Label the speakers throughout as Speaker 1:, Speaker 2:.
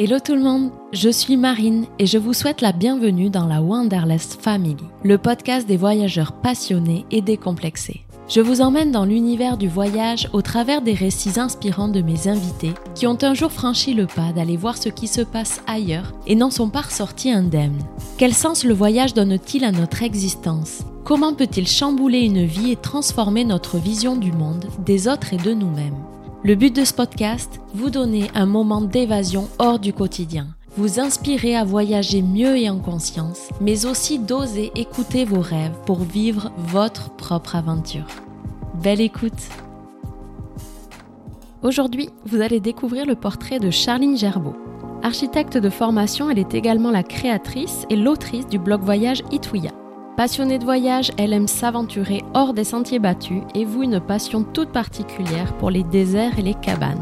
Speaker 1: Hello tout le monde, je suis Marine et je vous souhaite la bienvenue dans la Wanderlust Family, le podcast des voyageurs passionnés et décomplexés. Je vous emmène dans l'univers du voyage au travers des récits inspirants de mes invités qui ont un jour franchi le pas d'aller voir ce qui se passe ailleurs et n'en sont pas ressortis indemnes. Quel sens le voyage donne-t-il à notre existence? Comment peut-il chambouler une vie et transformer notre vision du monde, des autres et de nous-mêmes? Le but de ce podcast, vous donner un moment d'évasion hors du quotidien, vous inspirer à voyager mieux et en conscience, mais aussi d'oser écouter vos rêves pour vivre votre propre aventure. Belle écoute Aujourd'hui, vous allez découvrir le portrait de Charline Gerbeau. Architecte de formation, elle est également la créatrice et l'autrice du blog voyage Itouya. Passionnée de voyage, elle aime s'aventurer hors des sentiers battus et voue une passion toute particulière pour les déserts et les cabanes.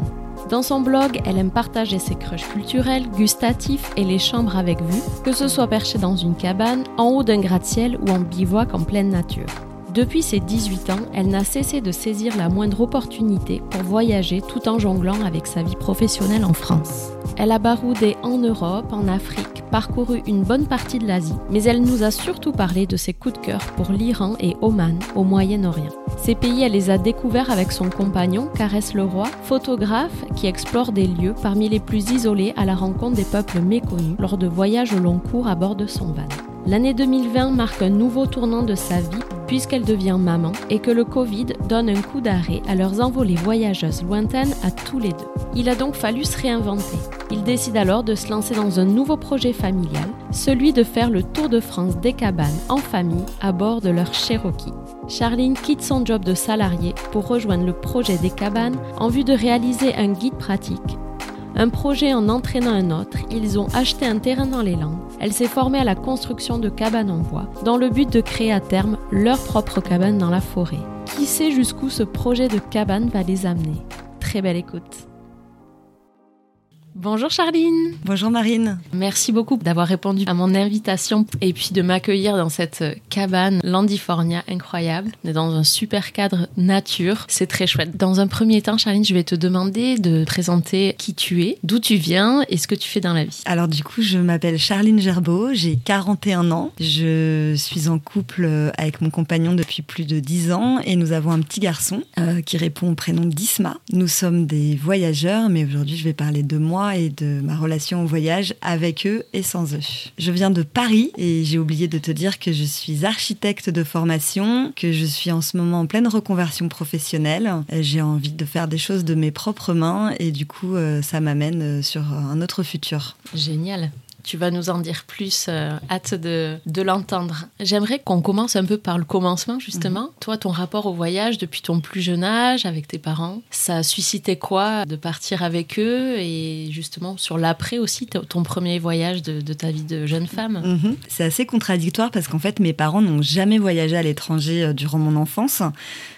Speaker 1: Dans son blog, elle aime partager ses crushs culturels, gustatifs et les chambres avec vue, que ce soit perché dans une cabane, en haut d'un gratte-ciel ou en bivouac en pleine nature. Depuis ses 18 ans, elle n'a cessé de saisir la moindre opportunité pour voyager tout en jonglant avec sa vie professionnelle en France. Elle a baroudé en Europe, en Afrique, parcouru une bonne partie de l'Asie, mais elle nous a surtout parlé de ses coups de cœur pour l'Iran et Oman, au Moyen-Orient. Ces pays, elle les a découverts avec son compagnon, Caresse Leroy, photographe qui explore des lieux parmi les plus isolés à la rencontre des peuples méconnus lors de voyages au long cours à bord de son van. L'année 2020 marque un nouveau tournant de sa vie puisqu'elle devient maman et que le Covid donne un coup d'arrêt à leurs envolées voyageuses lointaines à tous les deux. Il a donc fallu se réinventer. Il décide alors de se lancer dans un nouveau projet familial, celui de faire le tour de France des cabanes en famille à bord de leur Cherokee. Charline quitte son job de salarié pour rejoindre le projet des cabanes en vue de réaliser un guide pratique un projet en entraînant un autre, ils ont acheté un terrain dans les Landes. Elle s'est formée à la construction de cabanes en bois, dans le but de créer à terme leur propre cabane dans la forêt. Qui sait jusqu'où ce projet de cabane va les amener? Très belle écoute. Bonjour Charline.
Speaker 2: Bonjour Marine.
Speaker 1: Merci beaucoup d'avoir répondu à mon invitation et puis de m'accueillir dans cette cabane Landifornia incroyable. On est dans un super cadre nature. C'est très chouette. Dans un premier temps, Charline, je vais te demander de présenter qui tu es, d'où tu viens et ce que tu fais dans la vie.
Speaker 2: Alors du coup, je m'appelle Charline Gerbeau, j'ai 41 ans. Je suis en couple avec mon compagnon depuis plus de 10 ans et nous avons un petit garçon euh, qui répond au prénom d'Isma. Nous sommes des voyageurs, mais aujourd'hui je vais parler de moi et de ma relation au voyage avec eux et sans eux. Je viens de Paris et j'ai oublié de te dire que je suis architecte de formation, que je suis en ce moment en pleine reconversion professionnelle. J'ai envie de faire des choses de mes propres mains et du coup euh, ça m'amène sur un autre futur.
Speaker 1: Génial tu vas nous en dire plus. Euh, hâte de, de l'entendre. J'aimerais qu'on commence un peu par le commencement, justement. Mhm. Toi, ton rapport au voyage depuis ton plus jeune âge avec tes parents, ça a suscité quoi de partir avec eux et justement sur l'après aussi, ton premier voyage de, de, ta vie de jeune femme?
Speaker 2: Mhm. C'est assez contradictoire parce qu'en fait, mes parents n'ont jamais voyagé à l'étranger euh, durant mon enfance.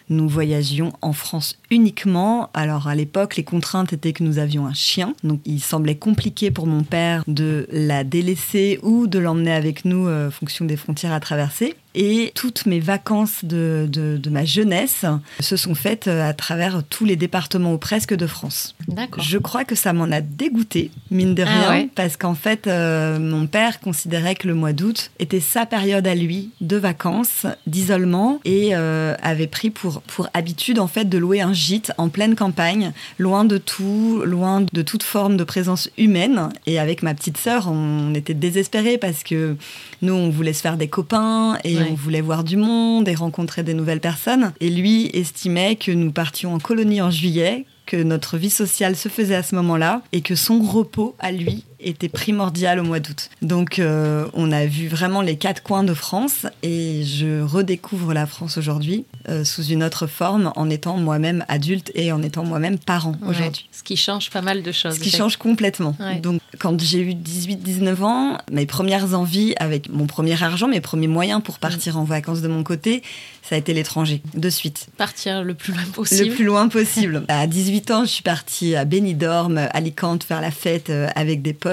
Speaker 2: Nous voyagions en France uniquement. Alors à l'époque, les contraintes étaient que nous avions un chien. Donc il semblait compliqué pour mon père de la délaisser ou de l'emmener avec nous en euh, fonction des frontières à traverser. Et toutes mes vacances de, de, ma jeunesse se sont faites euh, à travers tous les départements ou presque de France.
Speaker 1: D'accord.
Speaker 2: Je crois que ça m'en a dégoûté, mine de ah rien, parce qu'en fait, euh, mon père considérait que le mois d'août était sa période à lui de vacances, d'isolement, et euh, avait pris pour, pour habitude en fait de louer un gîte en pleine campagne, loin de tout, loin de toute forme de présence humaine. Et avec ma petite sœur, on était désespérés parce que nous, on voulait se faire des copains et on voulait voir du monde et rencontrer des nouvelles personnes. Et lui estimait que nous partions en colonie en juillet, que notre vie sociale se faisait à ce moment-là et que son repos à lui était primordial au mois d'août. Donc euh, on a vu vraiment les quatre coins de France et je redécouvre la France aujourd'hui euh, sous une autre forme en étant moi-même adulte et en étant moi-même parent aujourd'hui.
Speaker 1: Ce qui change pas mal de choses.
Speaker 2: Ce qui change complètement. Donc quand j'ai eu 18-19 ans, mes premières envies avec mon premier argent, mes premiers moyens pour partir en vacances de mon côté, ça a été l'étranger, de suite.
Speaker 1: Partir le plus loin possible.
Speaker 2: Le plus loin possible. à 18 ans, je suis partie à Benidorm, Alicante, faire la fête euh, avec des potes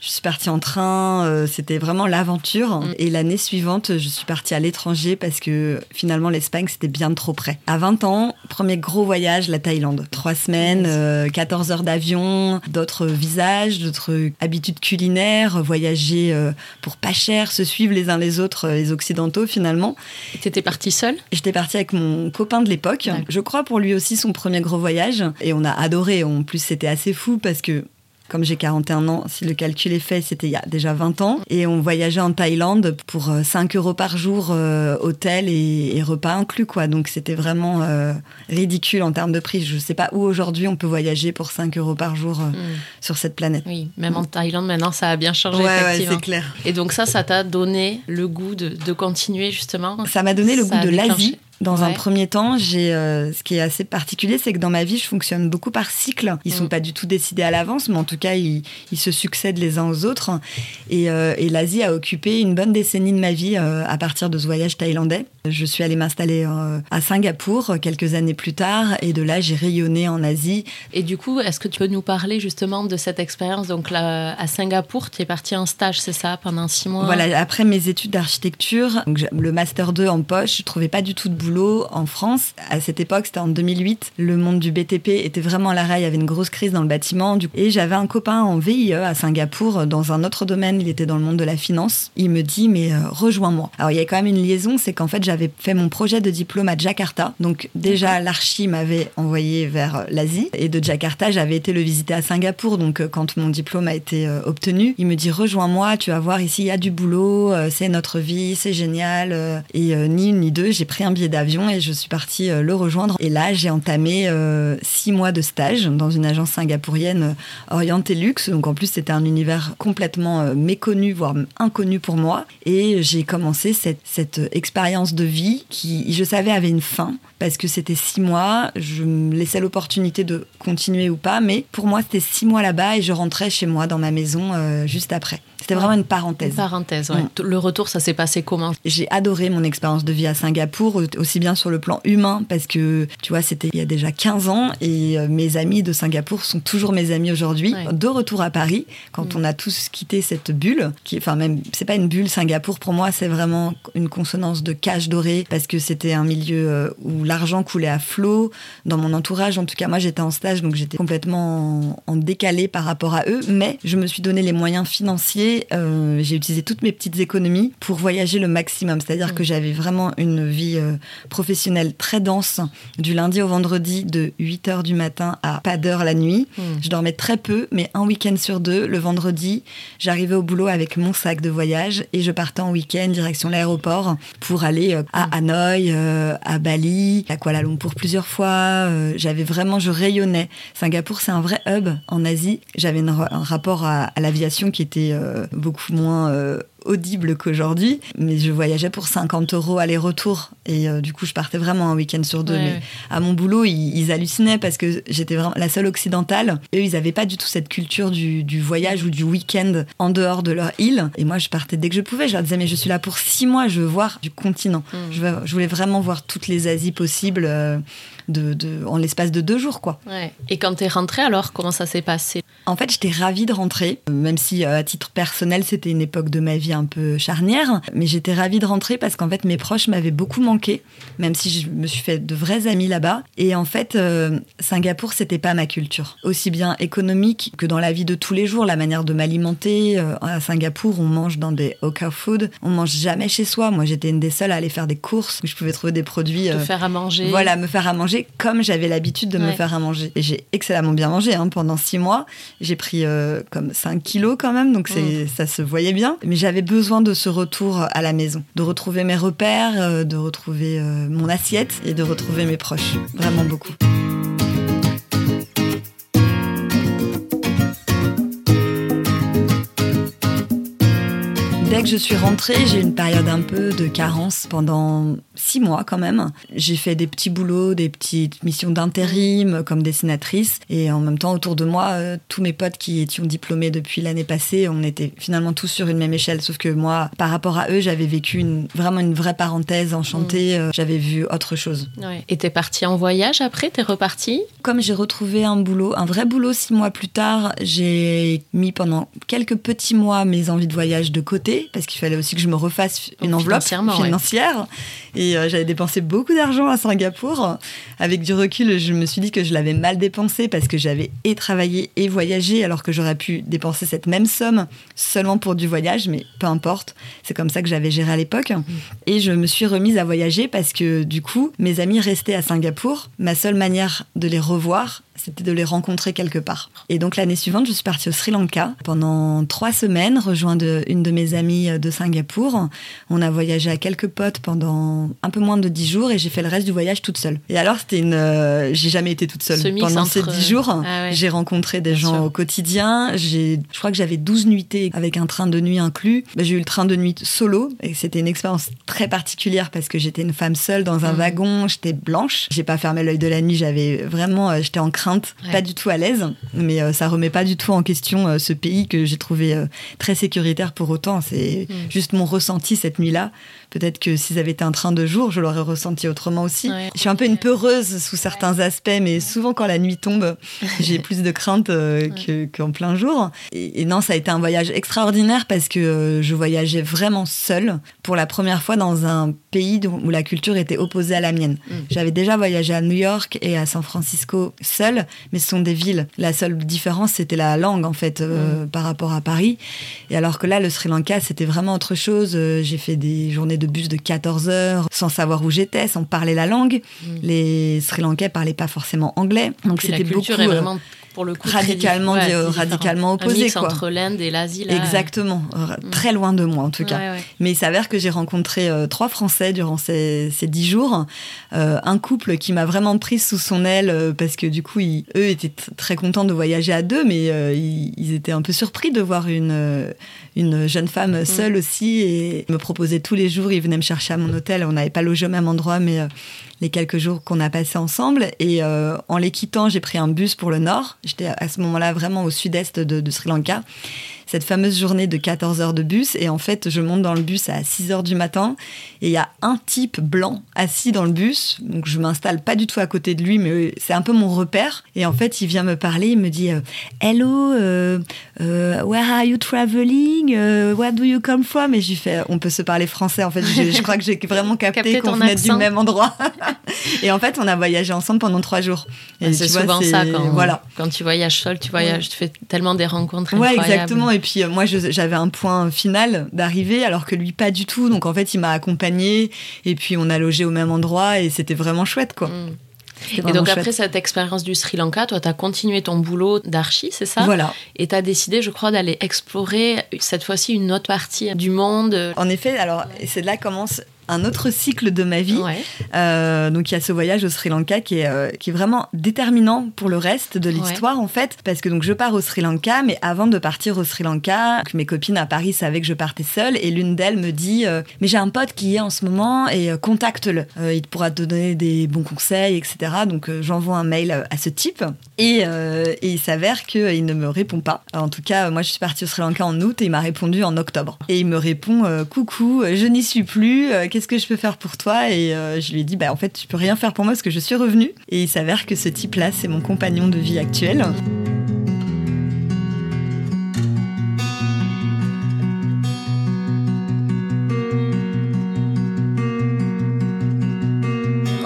Speaker 2: Je suis partie en train, euh, c'était vraiment l'aventure. Mm. Et l'année suivante, je suis partie à l'étranger parce que finalement l'Espagne, c'était bien trop près. À 20 ans, premier gros voyage, la Thaïlande. Trois semaines, 14 heures d'avion, d'autres visages, d'autres habitudes culinaires, voyager pour pas cher, se suivre les uns les autres, les occidentaux finalement.
Speaker 1: T'étais partie seule?
Speaker 2: J'étais partie avec mon copain de l'époque. Je crois pour lui aussi son premier gros voyage. Et on a adoré. En plus, c'était assez fou parce que comme j'ai 41 ans, si le calcul est fait, c'était il y a déjà 20 ans. Et on voyageait en Thaïlande pour 5 euh, euros par jour, euh, hôtel et, repas inclus, quoi. Donc c'était vraiment euh, ridicule en termes de prix. Je ne sais pas où aujourd'hui on peut voyager pour 5 euros par jour mm. sur cette planète.
Speaker 1: Oui, même en Thaïlande maintenant, ça a bien changé,
Speaker 2: ouais, effectivement. c'est clair.
Speaker 1: Et donc ça, ça t'a donné le goût de, de continuer justement
Speaker 2: Ça m'a donné le goût de l'Asie dans un premier temps, j'ai euh, ce qui est assez particulier, c'est que dans ma vie, je fonctionne beaucoup par cycle. Ils sont mm. pas du tout décidés à l'avance, mais en tout cas, ils, ils, se succèdent les uns aux autres. Et, euh, et l'Asie a occupé une bonne décennie de ma vie euh, à partir de ce voyage thaïlandais. Je suis allée m'installer à Singapour quelques années plus tard, et de là, j'ai rayonné en Asie.
Speaker 1: Et du coup, est-ce que tu peux nous parler justement de cette expérience? Donc là, à Singapour, tu es partie en stage, c'est ça, pendant six mois?
Speaker 2: Voilà, après mes études d'architecture, le master 2 en poche, je trouvais pas du tout de boulot en France. À cette époque, c'était en 2008, le monde du BTP était vraiment à l'arrêt, il y avait une grosse crise dans le bâtiment. Et j'avais un copain en VIE à Singapour, dans un autre domaine, il était dans le monde de la finance. Il me dit, mais euh, rejoins-moi. Alors il y a quand même une liaison, c'est qu'en fait, j'avais fait mon projet de diplôme à Jakarta. Donc déjà, l'archi m'avait envoyé vers euh, l'Asie. Et de Jakarta, j'avais été le visiter à Singapour. Donc euh, quand mon diplôme a été obtenu, il me dit, rejoins-moi, tu vas voir, ici, il y a du boulot, c'est notre vie, c'est génial. Et ni une ni deux, j'ai pris un billet d'avion et je suis partie euh, le rejoindre. Et là, j'ai entamé euh, six mois de stage dans une agence singapourienne euh, orientée luxe. Donc en plus, c'était un univers complètement méconnu, voire inconnu pour moi. Et j'ai commencé cette, expérience de vie qui, je savais, avait une fin parce que c'était six mois. Je me laissais l'opportunité de continuer ou pas, mais pour moi, c'était six mois là-bas et je rentrais chez moi dans ma maison juste après. C'était vraiment une parenthèse. Une
Speaker 1: parenthèse, ouais. Mm. Le retour, ça s'est passé comment
Speaker 2: J'ai adoré mon expérience de vie à Singapour, aussi bien sur le plan humain, parce que, tu vois, c'était il y a déjà 15 ans, et euh, mes amis de Singapour sont toujours mes amis aujourd'hui. De retour à Paris, quand mm. on a tous quitté cette bulle, qui, enfin même, c'est pas une bulle, Singapour, pour moi, c'est vraiment une consonance de cage dorée, parce que c'était un milieu euh, où l'argent coulait à flot. Dans mon entourage, en tout cas, moi, j'étais en stage, donc j'étais complètement en décalé par rapport à eux, mais je me suis donné les moyens financiers euh, j'ai utilisé toutes mes petites économies pour voyager le maximum. C'est-à-dire mm. que j'avais vraiment une vie euh, professionnelle très dense, du lundi au vendredi, de 8 h du matin à pas d'heure la nuit. Mm. Je dormais très peu, mais un week-end sur deux, le vendredi, j'arrivais au boulot avec mon sac de voyage et je partais en week-end direction l'aéroport pour aller euh, à mm. Hanoï, à Bali, à Kuala Lumpur plusieurs fois. j'avais vraiment, je rayonnais. Singapour, c'est un vrai hub en Asie. J'avais un rapport à, l'aviation qui était beaucoup moins euh, audible qu'aujourd'hui. Mais je voyageais pour 50 euros aller-retour. Et euh, du coup, je partais vraiment un week-end sur deux. mais à mon boulot, ils, hallucinaient parce que j'étais vraiment la seule occidentale. Eux, ils n'avaient pas du tout cette culture du, voyage ou du week-end en dehors de leur île. Et moi, je partais dès que je pouvais. Je leur disais, mais je suis là pour six mois, je veux voir du continent. Hmm. Je, voulais vraiment voir toutes les Asies possibles. Euh, de, en l'espace de deux jours, quoi.
Speaker 1: Et quand tu es rentrée, alors, comment ça s'est passé?
Speaker 2: En fait, j'étais ravie de rentrer, même si à titre personnel, c'était une époque de ma vie un peu charnière. Mais j'étais ravie de rentrer parce qu'en fait, mes proches m'avaient beaucoup manqué, même si je me suis fait de vrais amis là-bas. Et en fait, euh, Singapour, c'était pas ma culture. Aussi bien économique que dans la vie de tous les jours, la manière de m'alimenter. Euh, à Singapour, on mange dans des hawker food. On mange jamais chez soi. Moi, j'étais une des seules à aller faire des courses où je pouvais trouver des produits.
Speaker 1: Te euh, faire à manger.
Speaker 2: Voilà, me faire à manger comme j'avais l'habitude de me faire à manger. Et j'ai excellemment bien mangé hein, pendant six mois. J'ai pris comme 5 kilos quand même, donc c'est, mm. ça se voyait bien. Mais j'avais besoin de ce retour à la maison, de retrouver mes repères, euh, de retrouver euh, mon assiette et de retrouver mes proches. Vraiment beaucoup. Dès que je suis rentrée, j'ai une période un peu de carence pendant six mois quand même. J'ai fait des petits boulots, des petites missions d'intérim comme dessinatrice. Et en même temps, autour de moi, euh, tous mes potes qui étaient diplômés depuis l'année passée, on était finalement tous sur une même échelle. Sauf que moi, par rapport à eux, j'avais vécu une, vraiment une vraie parenthèse enchantée. Mm. Euh, j'avais vu autre chose.
Speaker 1: Ouais. Et t'es partie en voyage après? T'es repartie?
Speaker 2: Comme j'ai retrouvé un boulot, un vrai boulot six mois plus tard, j'ai mis pendant quelques petits mois mes envies de voyage de côté parce qu'il fallait aussi que je me refasse une enveloppe financière. Et euh, j'avais dépensé beaucoup d'argent à Singapour. Avec du recul, je me suis dit que je l'avais mal dépensé parce que j'avais et travaillé et voyagé alors que j'aurais pu dépenser cette même somme seulement pour du voyage, mais peu importe. C'est comme ça que j'avais géré à l'époque. Et je me suis remise à voyager parce que du coup, mes amis restaient à Singapour. Ma seule manière de les revoir, c'était de les rencontrer quelque part. Et donc l'année suivante, je suis partie au Sri Lanka pendant trois semaines, rejoindre une de mes amies de Singapour. On a voyagé à quelques potes pendant un peu moins de dix jours et j'ai fait le reste du voyage toute seule. Et alors c'était une, euh, j'ai jamais été toute seule pendant ces dix jours. Ah j'ai rencontré des gens au quotidien. J'ai, je crois que j'avais 12 nuitées avec un train de nuit inclus. Bah, j'ai eu le train de nuit solo et c'était une expérience très particulière parce que j'étais une femme seule dans un mm. wagon. J'étais blanche. J'ai pas fermé l'œil de la nuit. J'avais vraiment, euh, j'étais en crainte pas du tout à l'aise, mais euh, ça remet pas du tout en question euh, ce pays que j'ai trouvé euh, très sécuritaire pour autant. C'est mm. juste mon ressenti cette nuit-là. Peut-être que si avaient été un train de jour, je l'aurais ressenti autrement aussi. Je suis un peu une peureuse sous certains aspects, mais souvent quand la nuit tombe, j'ai plus de crainte qu'en plein jour. Et, non, ça a été un voyage extraordinaire parce que je voyageais vraiment seule pour la première fois dans un pays où la culture était opposée à la mienne. Mm. J'avais déjà voyagé à New York et à San Francisco seule, mais ce sont des villes. La seule différence, c'était la langue, en fait, euh, mm. par rapport à Paris. Et alors que là, le Sri Lanka, c'était vraiment autre chose. Euh, j'ai fait des journées de bus de 14 heures sans savoir où j'étais, sans parler la langue. Mm. Les Sri Lankais parlaient pas forcément anglais.
Speaker 1: Donc c'était beaucoup. Est vraiment pour le coup
Speaker 2: radicalement radicalement opposé
Speaker 1: quoi. entre l'Inde et l'Asie
Speaker 2: exactement mm. très loin de moi en tout cas mais il s'avère que j'ai rencontré trois Français durant ces, dix jours un couple qui m'a vraiment prise sous son aile parce que du coup ils, eux étaient très contents de voyager à deux, mais euh, ils, étaient un peu surpris de voir une, euh, une jeune femme mm. seule aussi et me proposait tous les jours. Ils venaient me chercher à mon hôtel. On n'avait pas logé au même endroit, mais euh, les quelques jours qu'on a passés ensemble. Et en les quittant, j'ai pris un bus pour le nord. J'étais à ce moment-là vraiment au sud-est de, de Sri Lanka cette fameuse journée de 14 heures de bus. Et en fait, je monte dans le bus à 6 heures du matin et il y a un type blanc assis dans le bus. Donc, je m'installe pas du tout à côté de lui, mais c'est un peu mon repère. Et en fait, il vient me parler. Il me dit euh, Hello, euh, euh, where are you traveling? where do you come from? Et j'ai fait On peut se parler français. En fait, je, crois que j'ai vraiment capté qu'on venait du même endroit. et en fait, on a voyagé ensemble pendant trois jours.
Speaker 1: C'est souvent ça quand, voilà. quand tu voyages seul, tu voyages, tu fais tellement des rencontres.
Speaker 2: Ouais, exactement. Et puis euh, moi, j'avais un point final d'arrivée, alors que lui, pas du tout. Donc en fait, il m'a accompagné et puis on a logé au même endroit et c'était vraiment chouette, quoi. Mm.
Speaker 1: Et donc après cette expérience du Sri Lanka, toi, tu as continué ton boulot d'archi, c'est ça?
Speaker 2: Voilà.
Speaker 1: Et tu as décidé, je crois, d'aller explorer cette fois-ci une autre partie du monde.
Speaker 2: En effet, alors c'est là commence un autre cycle de ma vie. Euh, donc il y a ce voyage au Sri Lanka qui est, euh, qui est vraiment déterminant pour le reste de l'histoire en fait, parce que donc je pars au Sri Lanka, mais avant de partir au Sri Lanka, mes copines à Paris savaient que je partais seule et l'une d'elles me dit euh, mais j'ai un pote qui y est en ce moment et contacte-le, il pourra te donner des bons conseils, etc. Donc j'envoie un mail à ce type et, et il s'avère qu'il ne me répond pas. en tout cas, moi je suis partie au Sri Lanka en août et il m'a répondu en octobre et il me répond coucou, je n'y suis plus qu'est-ce que je peux faire pour toi? Et euh, je lui ai dit, bah en fait, tu peux rien faire pour moi parce que je suis revenue. Et il s'avère que ce type-là, c'est mon compagnon de vie actuel.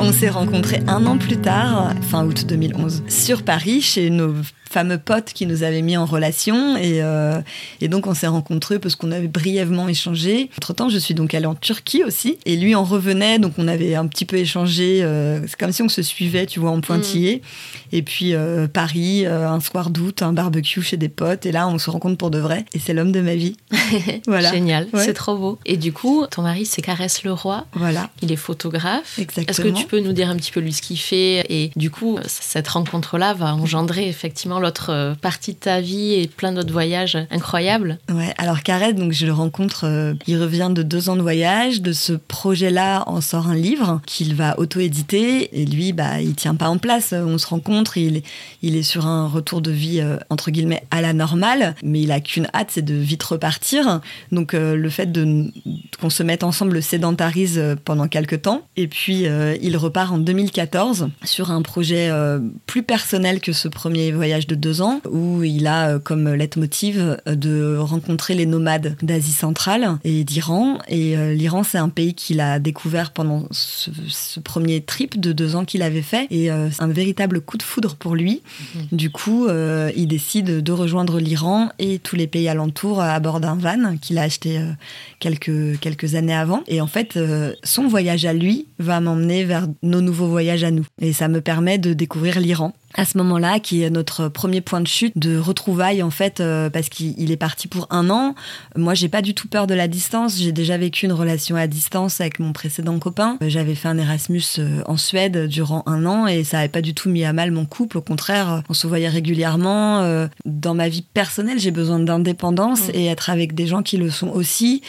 Speaker 2: On s'est rencontrés un an plus tard, fin août 2011, sur Paris, chez nos fameux pote qui nous avait mis en relation. Et, euh, et donc, on s'est rencontrés parce qu'on avait brièvement échangé. Entre-temps, je suis donc allée en Turquie aussi. Et lui en revenait, donc on avait un petit peu échangé. Euh, c'est comme si on se suivait, tu vois, en pointillé. Mm. Et puis, euh, Paris, un soir d'août, un barbecue chez des potes. Et là, on se rencontre pour de vrai. Et c'est l'homme de ma vie.
Speaker 1: voilà. Génial, c'est trop beau. Et du coup, ton mari, c'est Caresse Leroy.
Speaker 2: Voilà.
Speaker 1: Il est photographe.
Speaker 2: Exactement.
Speaker 1: Est-ce que tu peux nous dire un petit peu lui ce qu'il fait Et du coup, cette rencontre-là va engendrer effectivement l'autre euh, partie de ta vie et plein d'autres voyages incroyables.
Speaker 2: Ouais, alors Kareth, donc je le rencontre, euh, il revient de deux ans de voyage. De ce projet-là, en sort un livre qu'il va auto-éditer. Et lui, bah, il tient pas en place. On se rencontre, il, il est sur un retour de vie, euh, entre guillemets, à la normale. Mais il a qu'une hâte, c'est de vite repartir. Donc le fait de qu'on se mette ensemble le sédentarise pendant quelques temps. Et puis il repart en 2014 sur un projet plus personnel que ce premier voyage de deux ans, où il a euh, comme leitmotiv euh, de rencontrer les nomades d'Asie centrale et d'Iran. Et euh, l'Iran, c'est un pays qu'il a découvert pendant ce, premier trip de deux ans qu'il avait fait. Et c'est un véritable coup de foudre pour lui. Mhm. Du coup, il décide de rejoindre l'Iran et tous les pays alentours à bord d'un van qu'il a acheté quelques, quelques années avant. Et en fait, son voyage à lui va m'emmener vers nos nouveaux voyages à nous. Et ça me permet de découvrir l'Iran à ce moment-là, qui est notre premier point de chute, de retrouvailles en fait, euh, parce qu'il est parti pour un an. Moi, j'ai pas du tout peur de la distance. J'ai déjà vécu une relation à distance avec mon précédent copain. Euh, j'avais fait un Erasmus euh, en Suède durant un an et ça avait pas du tout mis à mal mon couple. Au contraire, on se voyait régulièrement. Dans ma vie personnelle, j'ai besoin d'indépendance mmh. et être avec des gens qui le sont aussi.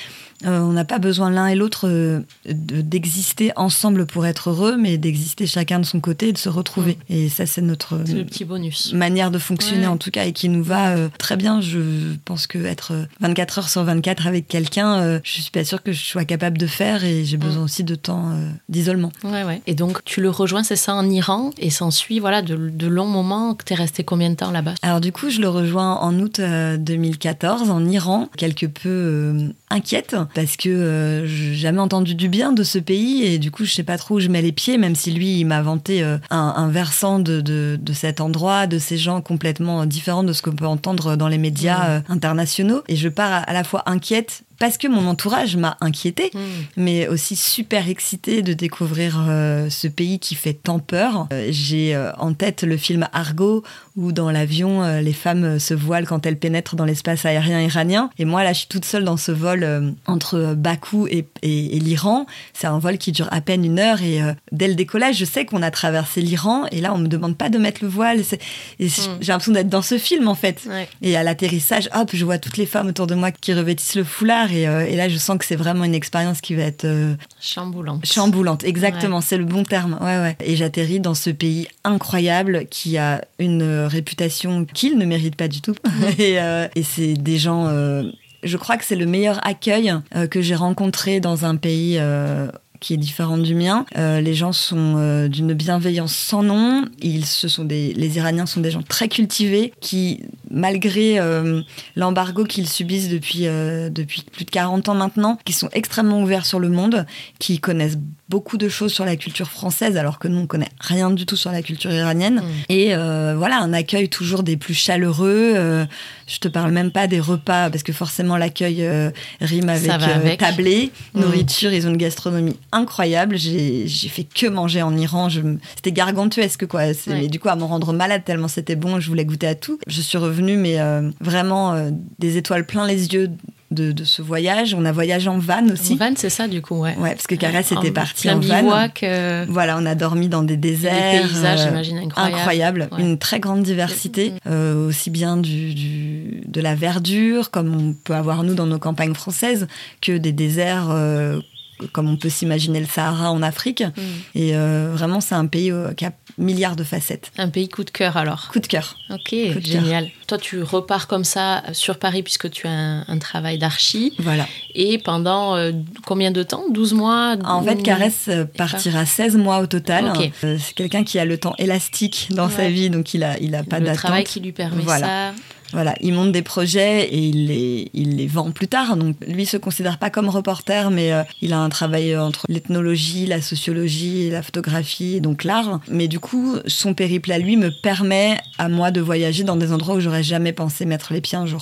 Speaker 2: Euh, on n'a pas besoin l'un et l'autre euh, d'exister ensemble pour être heureux, mais d'exister chacun de son côté et de se retrouver. Et ça, c'est notre
Speaker 1: petit bonus.
Speaker 2: manière de fonctionner en tout cas et qui nous va euh, très bien. Je pense que être 24 heures sur 24 avec quelqu'un, je suis pas sûre que je sois capable de faire et j'ai besoin aussi de temps d'isolement.
Speaker 1: Ouais, ouais. Et donc, tu le rejoins, c'est ça, en Iran et s'ensuit voilà, de, de longs moments. Tu es resté combien de temps là-bas?
Speaker 2: Alors, du coup, je le rejoins en août 2014 en Iran, quelque peu inquiète parce que euh, j'ai jamais entendu du bien de ce pays et du coup je sais pas trop où je mets les pieds même si lui il m'a vanté euh, un, versant de, de, cet endroit de ces gens complètement différents de ce qu'on peut entendre dans les médias mmh. euh, internationaux et je pars à la fois inquiète parce que mon entourage m'a inquiété, hmm. mais aussi super excitée de découvrir euh, ce pays qui fait tant peur. Euh, j'ai euh, en tête le film Argo, où dans l'avion, les femmes se voilent quand elles pénètrent dans l'espace aérien iranien. Et moi, là, je suis toute seule dans ce vol entre Bakou et, l'Iran. C'est un vol qui dure à peine une heure. Et dès le décollage, je sais qu'on a traversé l'Iran. Et là, on me demande pas de mettre le voile. Et hmm. j'ai l'impression d'être dans ce film, en fait. Et à l'atterrissage, hop, je vois toutes les femmes autour de moi qui revêtissent le foulard euh, et, là, je sens que c'est vraiment une expérience qui va être euh,
Speaker 1: chamboulante.
Speaker 2: Chamboulante, exactement, c'est le bon terme. Ouais, ouais. Et j'atterris dans ce pays incroyable qui a une réputation qu'il ne mérite pas du tout. et, euh, et c'est des gens. je crois que c'est le meilleur accueil que j'ai rencontré dans un pays qui est différent du mien. les gens sont d'une bienveillance sans nom. Ils, ce sont des, les Iraniens sont des gens très cultivés qui malgré euh, l'embargo qu'ils subissent depuis, euh, depuis plus de 40 ans maintenant, qui sont extrêmement ouverts sur le monde, qui connaissent beaucoup de choses sur la culture française, alors que nous, on connaît rien du tout sur la culture iranienne. Mm. Et euh, voilà, un accueil toujours des plus chaleureux. je te parle même pas des repas, parce que forcément, l'accueil rime avec, tablé, mm. nourriture. Ils ont une gastronomie incroyable. J'ai fait que manger en Iran. C'était gargantuesque, quoi. Mais du coup, à m'en rendre malade tellement c'était bon, je voulais goûter à tout. Je suis revenue mais euh, vraiment euh, des étoiles plein les yeux de, ce voyage. On a voyagé en van aussi.
Speaker 1: En van, c'est ça, du coup, ouais.
Speaker 2: Ouais, parce que Caresse était partie en van.
Speaker 1: Euh,
Speaker 2: voilà, on a dormi dans des déserts.
Speaker 1: Des paysages, j'imagine, incroyables.
Speaker 2: Incroyable. Une très grande diversité, aussi bien du, de la verdure, comme on peut avoir nous dans nos campagnes françaises, que des déserts comme on peut s'imaginer le Sahara en Afrique. Mm. Et vraiment, c'est un pays qui a milliards de facettes.
Speaker 1: Un pays coup de cœur alors
Speaker 2: Coup de cœur.
Speaker 1: Ok, génial. Toi, tu repars comme ça sur Paris puisque tu as un, travail d'archi.
Speaker 2: Voilà.
Speaker 1: Et pendant euh, combien de temps? 12 mois
Speaker 2: En fait, Caresse euh, partira 16 mois au total. Euh, c'est quelqu'un qui a le temps élastique dans sa vie, donc il n'a il a pas d'attente.
Speaker 1: Le travail qui lui permet ça.
Speaker 2: Voilà, il monte des projets et il les, il les vend plus tard. Donc lui se considère pas comme reporter, mais euh, il a un travail entre l'ethnologie, la sociologie, la photographie, donc l'art. Mais du coup, son périple à lui me permet à moi de voyager dans des endroits où j'aurais jamais pensé mettre les pieds un jour.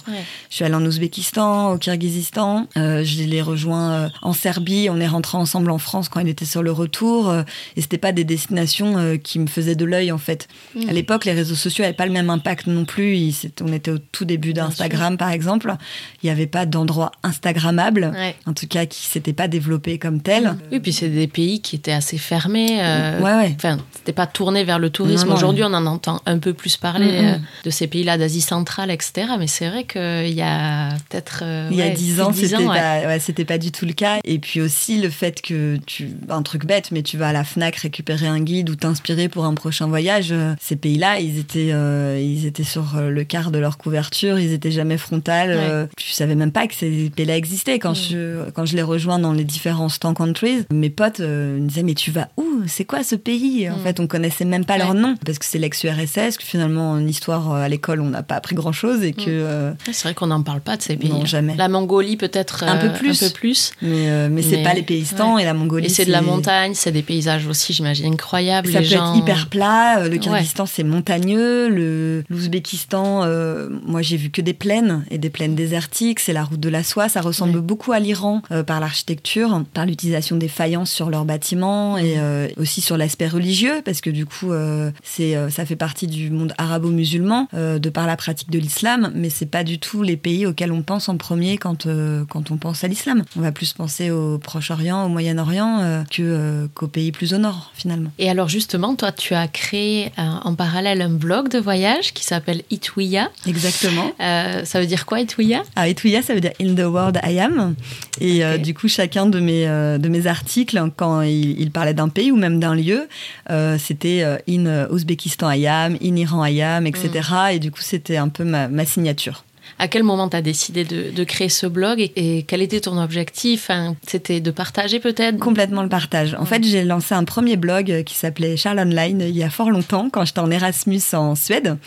Speaker 2: Je suis allée en Ouzbékistan, au Kirghizistan, euh, je l'ai rejoint euh, en Serbie, on est rentrés ensemble en France quand il était sur le retour, euh, et c'était pas des destinations qui me faisaient de l'œil en fait. Mm. À l'époque, les réseaux sociaux n'avaient pas le même impact non plus. on était au tout début d'Instagram par exemple, il n'y avait pas d'endroit instagrammables, en tout cas qui s'était pas développé comme tel.
Speaker 1: Oui, puis c'est des pays qui étaient assez fermés. ouais, ouais. Enfin, c'était pas tourné vers le tourisme. Aujourd'hui, on en entend un peu plus parler mm, mm. de ces pays-là d'Asie centrale, etc. Mais c'est vrai qu'il y a peut-être.
Speaker 2: il y a dix ans, c'était pas, pas du tout le cas. Et puis aussi le fait que tu, un truc bête, mais tu vas à la Fnac récupérer un guide ou t'inspirer pour un prochain voyage. Euh, ces pays-là, ils étaient, euh, ils étaient sur euh, le quart de leur couverture, ils étaient jamais frontal. Je savais même pas que ces pays-là existaient quand je, quand je les rejoins dans les différents stand countries. Mes potes me disaient mais tu vas où? C'est quoi ce pays? En fait, on connaissait même pas leur nom parce que c'est l'ex-URSS. Que finalement en histoire à l'école, on n'a pas appris grand-chose et que.
Speaker 1: c'est vrai qu'on n'en parle pas de ces pays.
Speaker 2: Non, jamais.
Speaker 1: La Mongolie peut-être
Speaker 2: un peu plus.
Speaker 1: Un peu plus.
Speaker 2: Mais, euh, mais, c'est pas les Paysans et la Mongolie.
Speaker 1: Et c'est de la montagne, c'est des paysages aussi, j'imagine, incroyables.
Speaker 2: Ça peut être hyper plat. Euh, le Kyrgyzstan, c'est montagneux. Le l'Ouzbékistan, euh, moi, j'ai vu que des plaines et des plaines désertiques. C'est la route de la soie. Ça ressemble beaucoup à l'Iran par l'architecture, par l'utilisation des faïences sur leurs bâtiments et aussi sur l'aspect religieux, parce que du coup, c'est ça fait partie du monde arabo-musulman de par la pratique de l'islam, mais c'est pas du tout les pays auxquels on pense en premier quand quand on pense à l'islam. On va plus penser au Proche-Orient, au Moyen-Orient, euh, que, euh, qu'aux pays plus au nord, finalement.
Speaker 1: Et alors, justement, toi, tu as créé euh, en parallèle un blog de voyage qui s'appelle Itouya.
Speaker 2: Exactement.
Speaker 1: Ça veut dire quoi, Itouya?
Speaker 2: Ah, Itouya, ça veut dire In the World I Am. Et du coup, chacun de mes, de mes articles, quand il, parlait d'un pays ou même d'un lieu, c'était In Ouzbékistan I Am, In Iran I Am, etc. Mm. Et du coup, c'était un peu ma, ma signature.
Speaker 1: À quel moment tu as décidé de, créer ce blog et, quel était ton objectif? C'était de partager peut-être?
Speaker 2: Complètement le partage. En fait, j'ai lancé un premier blog qui s'appelait Charles Online il y a fort longtemps, quand j'étais en Erasmus en Suède.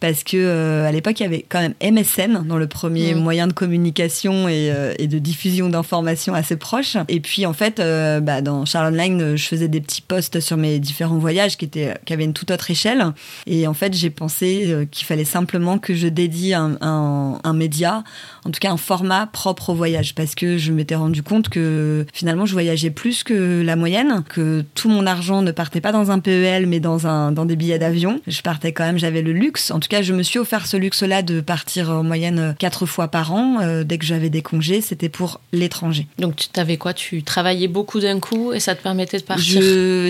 Speaker 2: Parce que euh, à l'époque, il y avait quand même MSN dans le premier moyen de communication euh, et, de diffusion d'informations assez proches. Et puis, en fait, euh, bah, dans Charles Online, je faisais des petits posts sur mes différents voyages qui, étaient, qui avaient une toute autre échelle. Et en fait, j'ai pensé qu'il fallait simplement que je dédie un, un un, média, en tout cas un format propre au voyage, parce que je m'étais rendu compte que finalement je voyageais plus que la moyenne, que tout mon argent ne partait pas dans un PEL, mais dans, un, dans des billets d'avion. Je partais quand même, j'avais le luxe. En tout cas, je me suis offert ce luxe-là de partir en moyenne quatre fois par an. Euh, dès que j'avais des congés, c'était pour l'étranger.
Speaker 1: Donc tu t'avais quoi? Tu travaillais beaucoup d'un coup et ça te permettait de partir?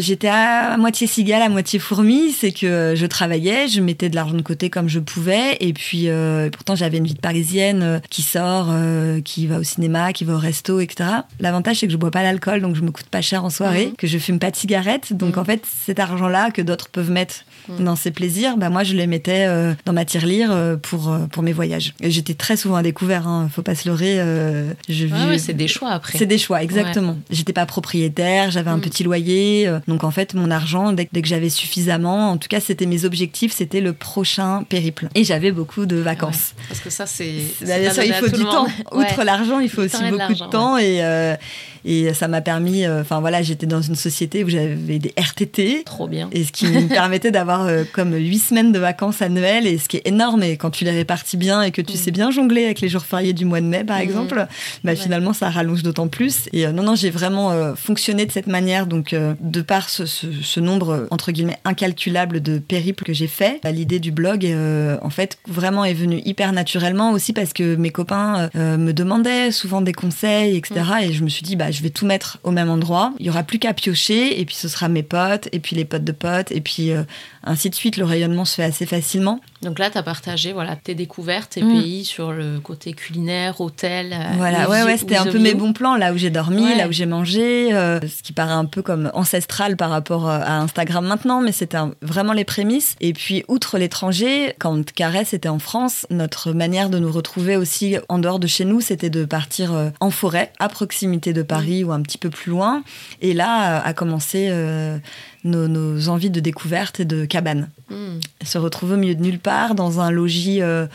Speaker 2: J'étais à, moitié cigale, à moitié fourmi. C'est que je travaillais, je mettais de l'argent de côté comme je pouvais, et puis euh, pourtant j'avais une vie parisienne euh, qui sort, euh, qui va au cinéma, qui va au resto, etc. L'avantage, c'est que je bois pas l'alcool, donc je me coûte pas cher en soirée, mhm. que je fume pas de cigarettes. Donc mhm. en fait, cet argent-là que d'autres peuvent mettre mhm. dans ses plaisirs, bah moi je les mettais euh, dans ma tirelire pour, pour mes voyages. Et j'étais très souvent à découvert, hein, faut pas se leurrer.
Speaker 1: je c'est des choix après.
Speaker 2: C'est des choix, exactement. J'étais pas propriétaire, j'avais un petit loyer. donc en fait, mon argent, dès, dès que j'avais suffisamment, en tout cas, c'était mes objectifs, c'était le prochain périple. Et j'avais beaucoup de vacances.
Speaker 1: Parce que ça, c'est.
Speaker 2: il faut du temps. Outre l'argent, il faut aussi beaucoup de temps. Et, euh, et ça m'a permis, euh, enfin voilà, j'étais dans une société où j'avais des RTT.
Speaker 1: Trop bien.
Speaker 2: Et ce qui me permettait d'avoir euh, comme huit semaines de vacances annuelles, et ce qui est énorme. Et quand tu les répartis bien et que tu mm. sais bien jongler avec les jours fériés du mois de mai, par mm. exemple, bah, finalement, ça rallonge d'autant plus. Et euh, non, non, j'ai vraiment fonctionné de cette manière. Donc, de par ce, ce, nombre, entre guillemets, incalculable de périples que j'ai fait, bah, l'idée du blog, en fait, vraiment est venue hyper naturellement aussi parce que mes copains me demandaient souvent des conseils, etc. Mm. Et je me suis dit, bah, je vais tout mettre au même endroit. Il y aura plus qu'à piocher, et puis ce sera mes potes, et puis les potes de potes, et puis euh, ainsi de suite. Le rayonnement se fait assez facilement.
Speaker 1: Donc là, tu as partagé voilà, tes découvertes, tes mm. pays sur le côté culinaire, hôtel. Euh,
Speaker 2: voilà, ouais, ouais, c'était un peu mes bons plans, là où j'ai dormi, là où j'ai mangé, euh, ce qui paraît un peu comme ancestral par rapport à Instagram maintenant, mais c'était vraiment les prémices. Et puis, outre l'étranger, quand Caresse était en France, notre manière de nous retrouver aussi en dehors de chez nous, c'était de partir en forêt, à proximité de Paris ou un petit peu plus loin. Et là a commencé euh, nos, envies de découverte et de cabane. Hmm. Se retrouver au milieu de nulle part, dans un logis euh,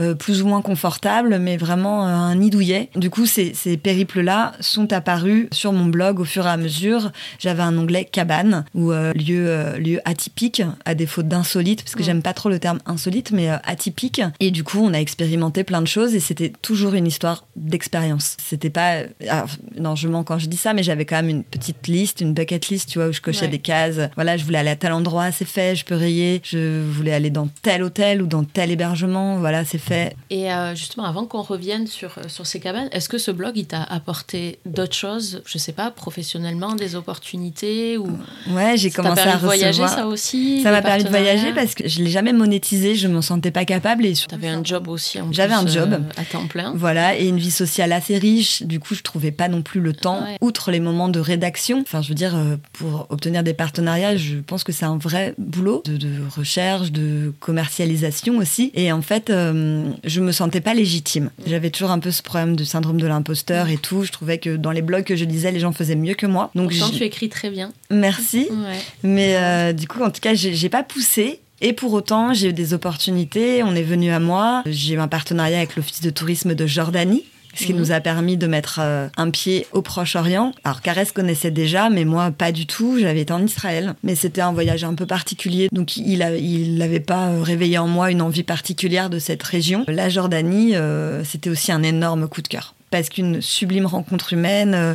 Speaker 2: euh, plus ou moins confortable, mais vraiment un nid douillet. Du coup, ces, ces périples-là sont apparus sur mon blog au fur et à mesure. J'avais un onglet cabane ou lieu, lieu atypique, à défaut d'insolite, parce que j'aime pas trop le terme insolite, mais atypique. Et du coup, on a expérimenté plein de choses et c'était toujours une histoire d'expérience. C'était pas. non, je mens quand je dis ça, mais j'avais quand même une petite liste, une bucket list, tu vois, où je cochais des cases. Voilà, je voulais aller à tel endroit, c'est fait, je peux rayer. Je voulais aller dans tel hôtel ou dans tel hébergement, voilà, c'est fait.
Speaker 1: Et euh, justement, avant qu'on revienne sur, euh, sur ces cabanes, est-ce que ce blog, il t'a apporté d'autres choses, je sais pas, professionnellement, des opportunités ou
Speaker 2: Ouais, j'ai commencé à recevoir.
Speaker 1: voyager, ça aussi
Speaker 2: Ça m'a permis de voyager parce que je l'ai jamais monétisé, je m'en sentais pas capable. Et
Speaker 1: avais un job aussi.
Speaker 2: J'avais un job
Speaker 1: euh, à temps plein.
Speaker 2: Voilà, et une vie sociale assez riche. Du coup, je trouvais pas non plus le temps, outre les moments de rédaction. Enfin, je veux dire, pour obtenir des partenariats, je pense que c'est un vrai boulot de, recherche, de commercialisation aussi. Et en fait, euh, je me sentais pas légitime. J'avais toujours un peu ce problème de syndrome de l'imposteur et tout. Je trouvais que dans les blogs que je lisais, les gens faisaient mieux que moi.
Speaker 1: Donc, Pourtant, tu écris très bien.
Speaker 2: Merci. Mais euh, du coup, en tout cas, j'ai pas poussé. Et pour autant, j'ai eu des opportunités. On est venu à moi. J'ai eu un partenariat avec l'Office de tourisme de Jordanie ce qui nous a permis de mettre euh, un pied au Proche-Orient. Alors Carès connaissait déjà, mais moi pas du tout. J'avais été en Israël, mais c'était un voyage un peu particulier, donc il n'avait pas euh, réveillé en moi une envie particulière de cette région. La Jordanie, euh, c'était aussi un énorme coup de cœur parce qu'une sublime rencontre humaine. Euh,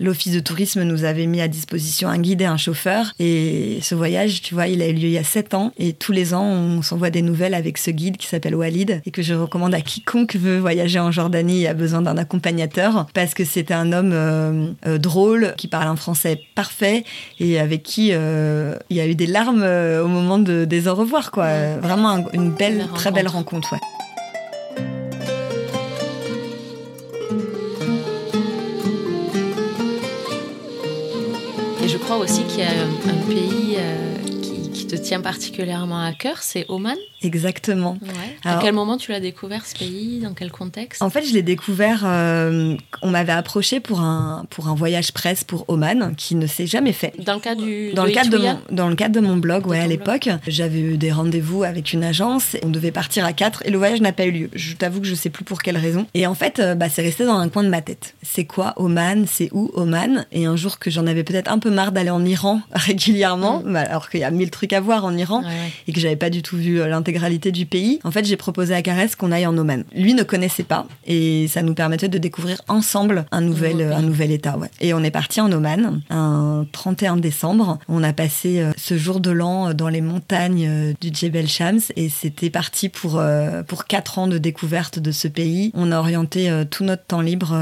Speaker 2: l'Office de tourisme nous avait mis à disposition un guide et un chauffeur. Et ce voyage, tu vois, il a eu lieu il y a sept ans. Et tous les ans, on s'envoie des nouvelles avec ce guide qui s'appelle Walid et que je recommande à quiconque veut voyager en Jordanie et a besoin d'un accompagnateur parce que c'était un homme euh, euh, drôle qui parle un français parfait et avec qui il y a eu des larmes au moment de, des au revoir, quoi. Vraiment une belle, très belle rencontre, ouais.
Speaker 1: Aussi qu'il y a un, pays euh, te tient particulièrement à cœur, c'est Oman.
Speaker 2: Exactement.
Speaker 1: à quel moment tu l'as découvert ce pays? Dans quel contexte?
Speaker 2: En fait, je l'ai découvert. Euh, on m'avait approché pour un pour un voyage presse pour Oman qui ne s'est jamais fait.
Speaker 1: Dans le cadre du
Speaker 2: dans le cadre de mon dans le cadre de mon blog, ouais, à l'époque, j'avais eu des rendez-vous avec une agence. On devait partir à quatre et le voyage n'a pas eu lieu. Je t'avoue que je sais plus pour quelle raison. Et en fait, euh, bah, c'est resté dans un coin de ma tête. C'est quoi Oman? C'est où Oman? Et un jour que j'en avais peut-être un peu marre d'aller en Iran régulièrement, mm. bah, alors qu'il y a mille trucs à voir en Iran et que j'avais pas du tout vu euh, l'intégration du pays, en fait, j'ai proposé à Carès qu'on aille en Oman. Lui ne connaissait pas et ça nous permettait de découvrir ensemble un nouvel, un nouvel état. Ouais. Et on est parti en Oman un 31 décembre. On a passé euh, ce jour de l'an euh, dans les montagnes euh, du Djebel Shams et c'était parti pour, pour quatre ans de découverte de ce pays. On a orienté tout notre temps libre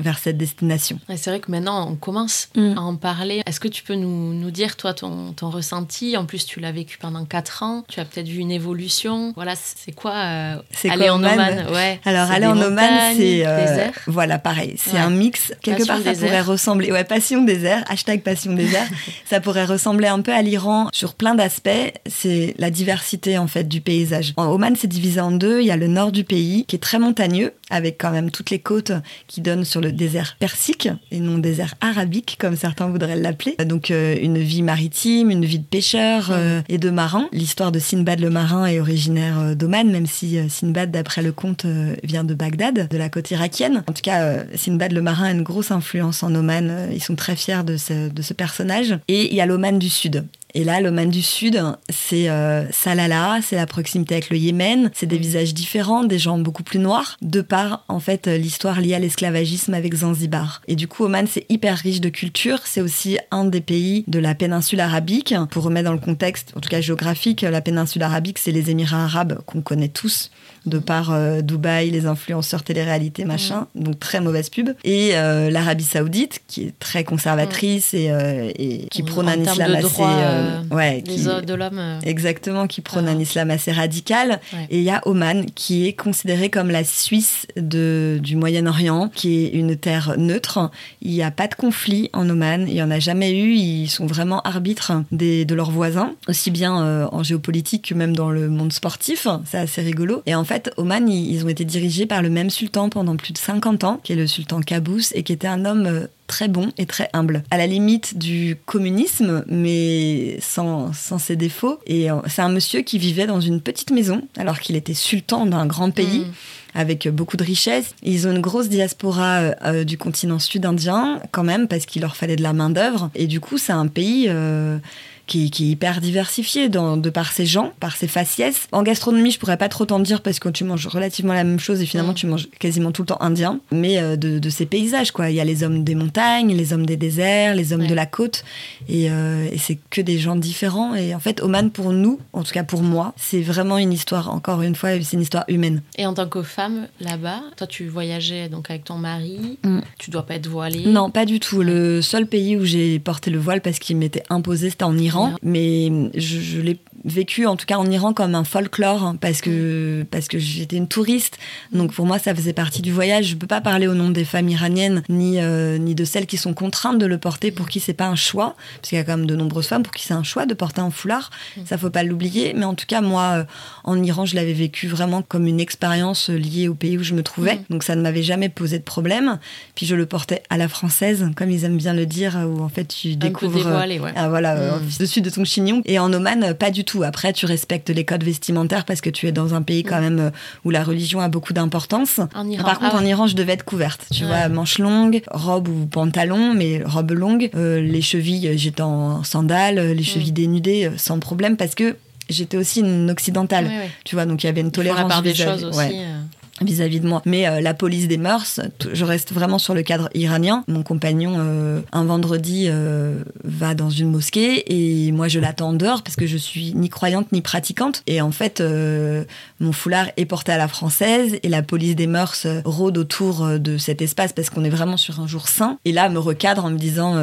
Speaker 2: vers cette destination.
Speaker 1: c'est vrai que maintenant, on commence mm. à en parler. Est-ce que tu peux nous, nous dire, toi, ton, ton ressenti? En plus, tu l'as vécu pendant quatre ans. Tu as peut-être vu une évolution voilà, c'est quoi euh, aller en Oman? Ouais,
Speaker 2: Alors aller en Oman, c'est euh, voilà pareil, c'est un mix. Quelque part, ça pourrait ressembler, ouais, passion désert, hashtag passion désert. ça pourrait ressembler un peu à l'Iran sur plein d'aspects. C'est la diversité en fait du paysage. En Oman, c'est divisé en deux. Il y a le nord du pays qui est très montagneux avec quand même toutes les côtes qui donnent sur le désert persique et non désert arabique comme certains voudraient l'appeler. Donc euh, une vie maritime, une vie de pêcheur et de marin. L'histoire de Sinbad le marin est originaire euh, d'Oman, même si euh, Sinbad, d'après le conte, euh, vient de Bagdad, de la côte irakienne. En tout cas, Sinbad le marin a une grosse influence en Oman. Ils sont très fiers de ce, de ce personnage. Et il y a l'Oman du Sud. Et là, l'Oman du Sud, c'est Salala, c'est la proximité avec le Yémen, c'est des visages différents, des gens beaucoup plus noirs, de par en fait l'histoire liée à l'esclavagisme avec Zanzibar. Et du coup, Oman, c'est hyper riche de culture, c'est aussi un des pays de la péninsule arabique. Pour remettre dans le contexte, en tout cas géographique, la péninsule arabique, c'est les Émirats arabes qu'on connaît tous de par euh, Dubaï, les influenceurs télé-réalité, machin, donc très mauvaise pub. Et euh, l'Arabie Saoudite, qui est très conservatrice et, euh, qui prône un islam assez.
Speaker 1: ouais, de l'homme.
Speaker 2: Exactement, qui prône un islam assez radical. Et il y a Oman, qui est considéré comme la Suisse de, du Moyen-Orient, qui est une terre neutre. Il n'y a pas de conflit en Oman, il n'y en a jamais eu. Ils sont vraiment arbitres des, de leurs voisins, aussi bien en géopolitique que même dans le monde sportif. C'est assez rigolo. Et en fait, fait, Oman, ils ont été dirigés par le même sultan pendant plus de 50 ans, qui est le sultan Qaboos, et qui était un homme euh, très bon et très humble. À la limite du communisme, mais sans, sans ses défauts. Et euh, c'est un monsieur qui vivait dans une petite maison, alors qu'il était sultan d'un grand pays. Mm. avec beaucoup de richesses. Ils ont une grosse diaspora euh, du continent sud-indien quand même parce qu'il leur fallait de la main d'œuvre et du coup c'est un pays qui, est hyper diversifié dans, de par ses gens, par ses faciès. En gastronomie, je pourrais pas trop t'en dire parce que tu manges relativement la même chose et finalement mm. tu manges quasiment tout le temps indien. Mais euh, de, de, ces paysages, quoi. Il y a les hommes des montagnes, les hommes des déserts, les hommes de la côte. Et, euh, et c'est que des gens différents. Et en fait, Oman, pour nous, en tout cas pour moi, c'est vraiment une histoire, encore une fois, c'est une histoire humaine.
Speaker 1: Et en tant que femme là-bas, toi tu voyageais donc avec ton mari, mm. tu dois pas être voilée
Speaker 2: Non, pas du tout. Le seul pays où j'ai porté le voile parce qu'il m'était imposé, c'était en Iran mais je, l'ai vécu en tout cas en Iran comme un folklore hein, parce que parce que j'étais une touriste. Donc pour moi ça faisait partie du voyage. Je peux pas parler au nom des femmes iraniennes ni euh, ni de celles qui sont contraintes de le porter pour qui c'est pas un choix parce qu'il y a quand même de nombreuses femmes pour qui c'est un choix de porter un foulard. Mm. ça faut pas l'oublier. Mais en tout cas moi euh, en Iran je l'avais vécu vraiment comme une expérience liée au pays où je me trouvais. Mm. donc ça ne m'avait jamais posé de problème. Puis je le portais à la française comme ils aiment bien le dire où en fait tu découvres
Speaker 1: dévoilé, ouais.
Speaker 2: ah, voilà mm. Dessus de ton chignon et en Oman pas du tout après, tu respectes les codes vestimentaires parce que tu es dans un pays quand même euh, où la religion a beaucoup d'importance. Par contre, ah en Iran, je devais être couverte. Tu vois, manches longues, robe ou pantalon, mais robe longue. Euh, les chevilles, j'étais en sandales, les chevilles dénudées euh, sans problème parce que j'étais aussi une occidentale. Tu vois, donc il y avait une tolérance.
Speaker 1: Il des choses aussi
Speaker 2: vis-à-vis de moi. Mais euh, la police des mœurs, je reste vraiment sur le cadre iranien. Mon compagnon, euh, un vendredi, euh, va dans une mosquée et moi je l'attends dehors parce que je suis ni croyante ni pratiquante. Et en fait, mon foulard est porté à la française et la police des mœurs rôde autour de cet espace parce qu'on est vraiment sur un jour saint. Et là, me recadre en me disant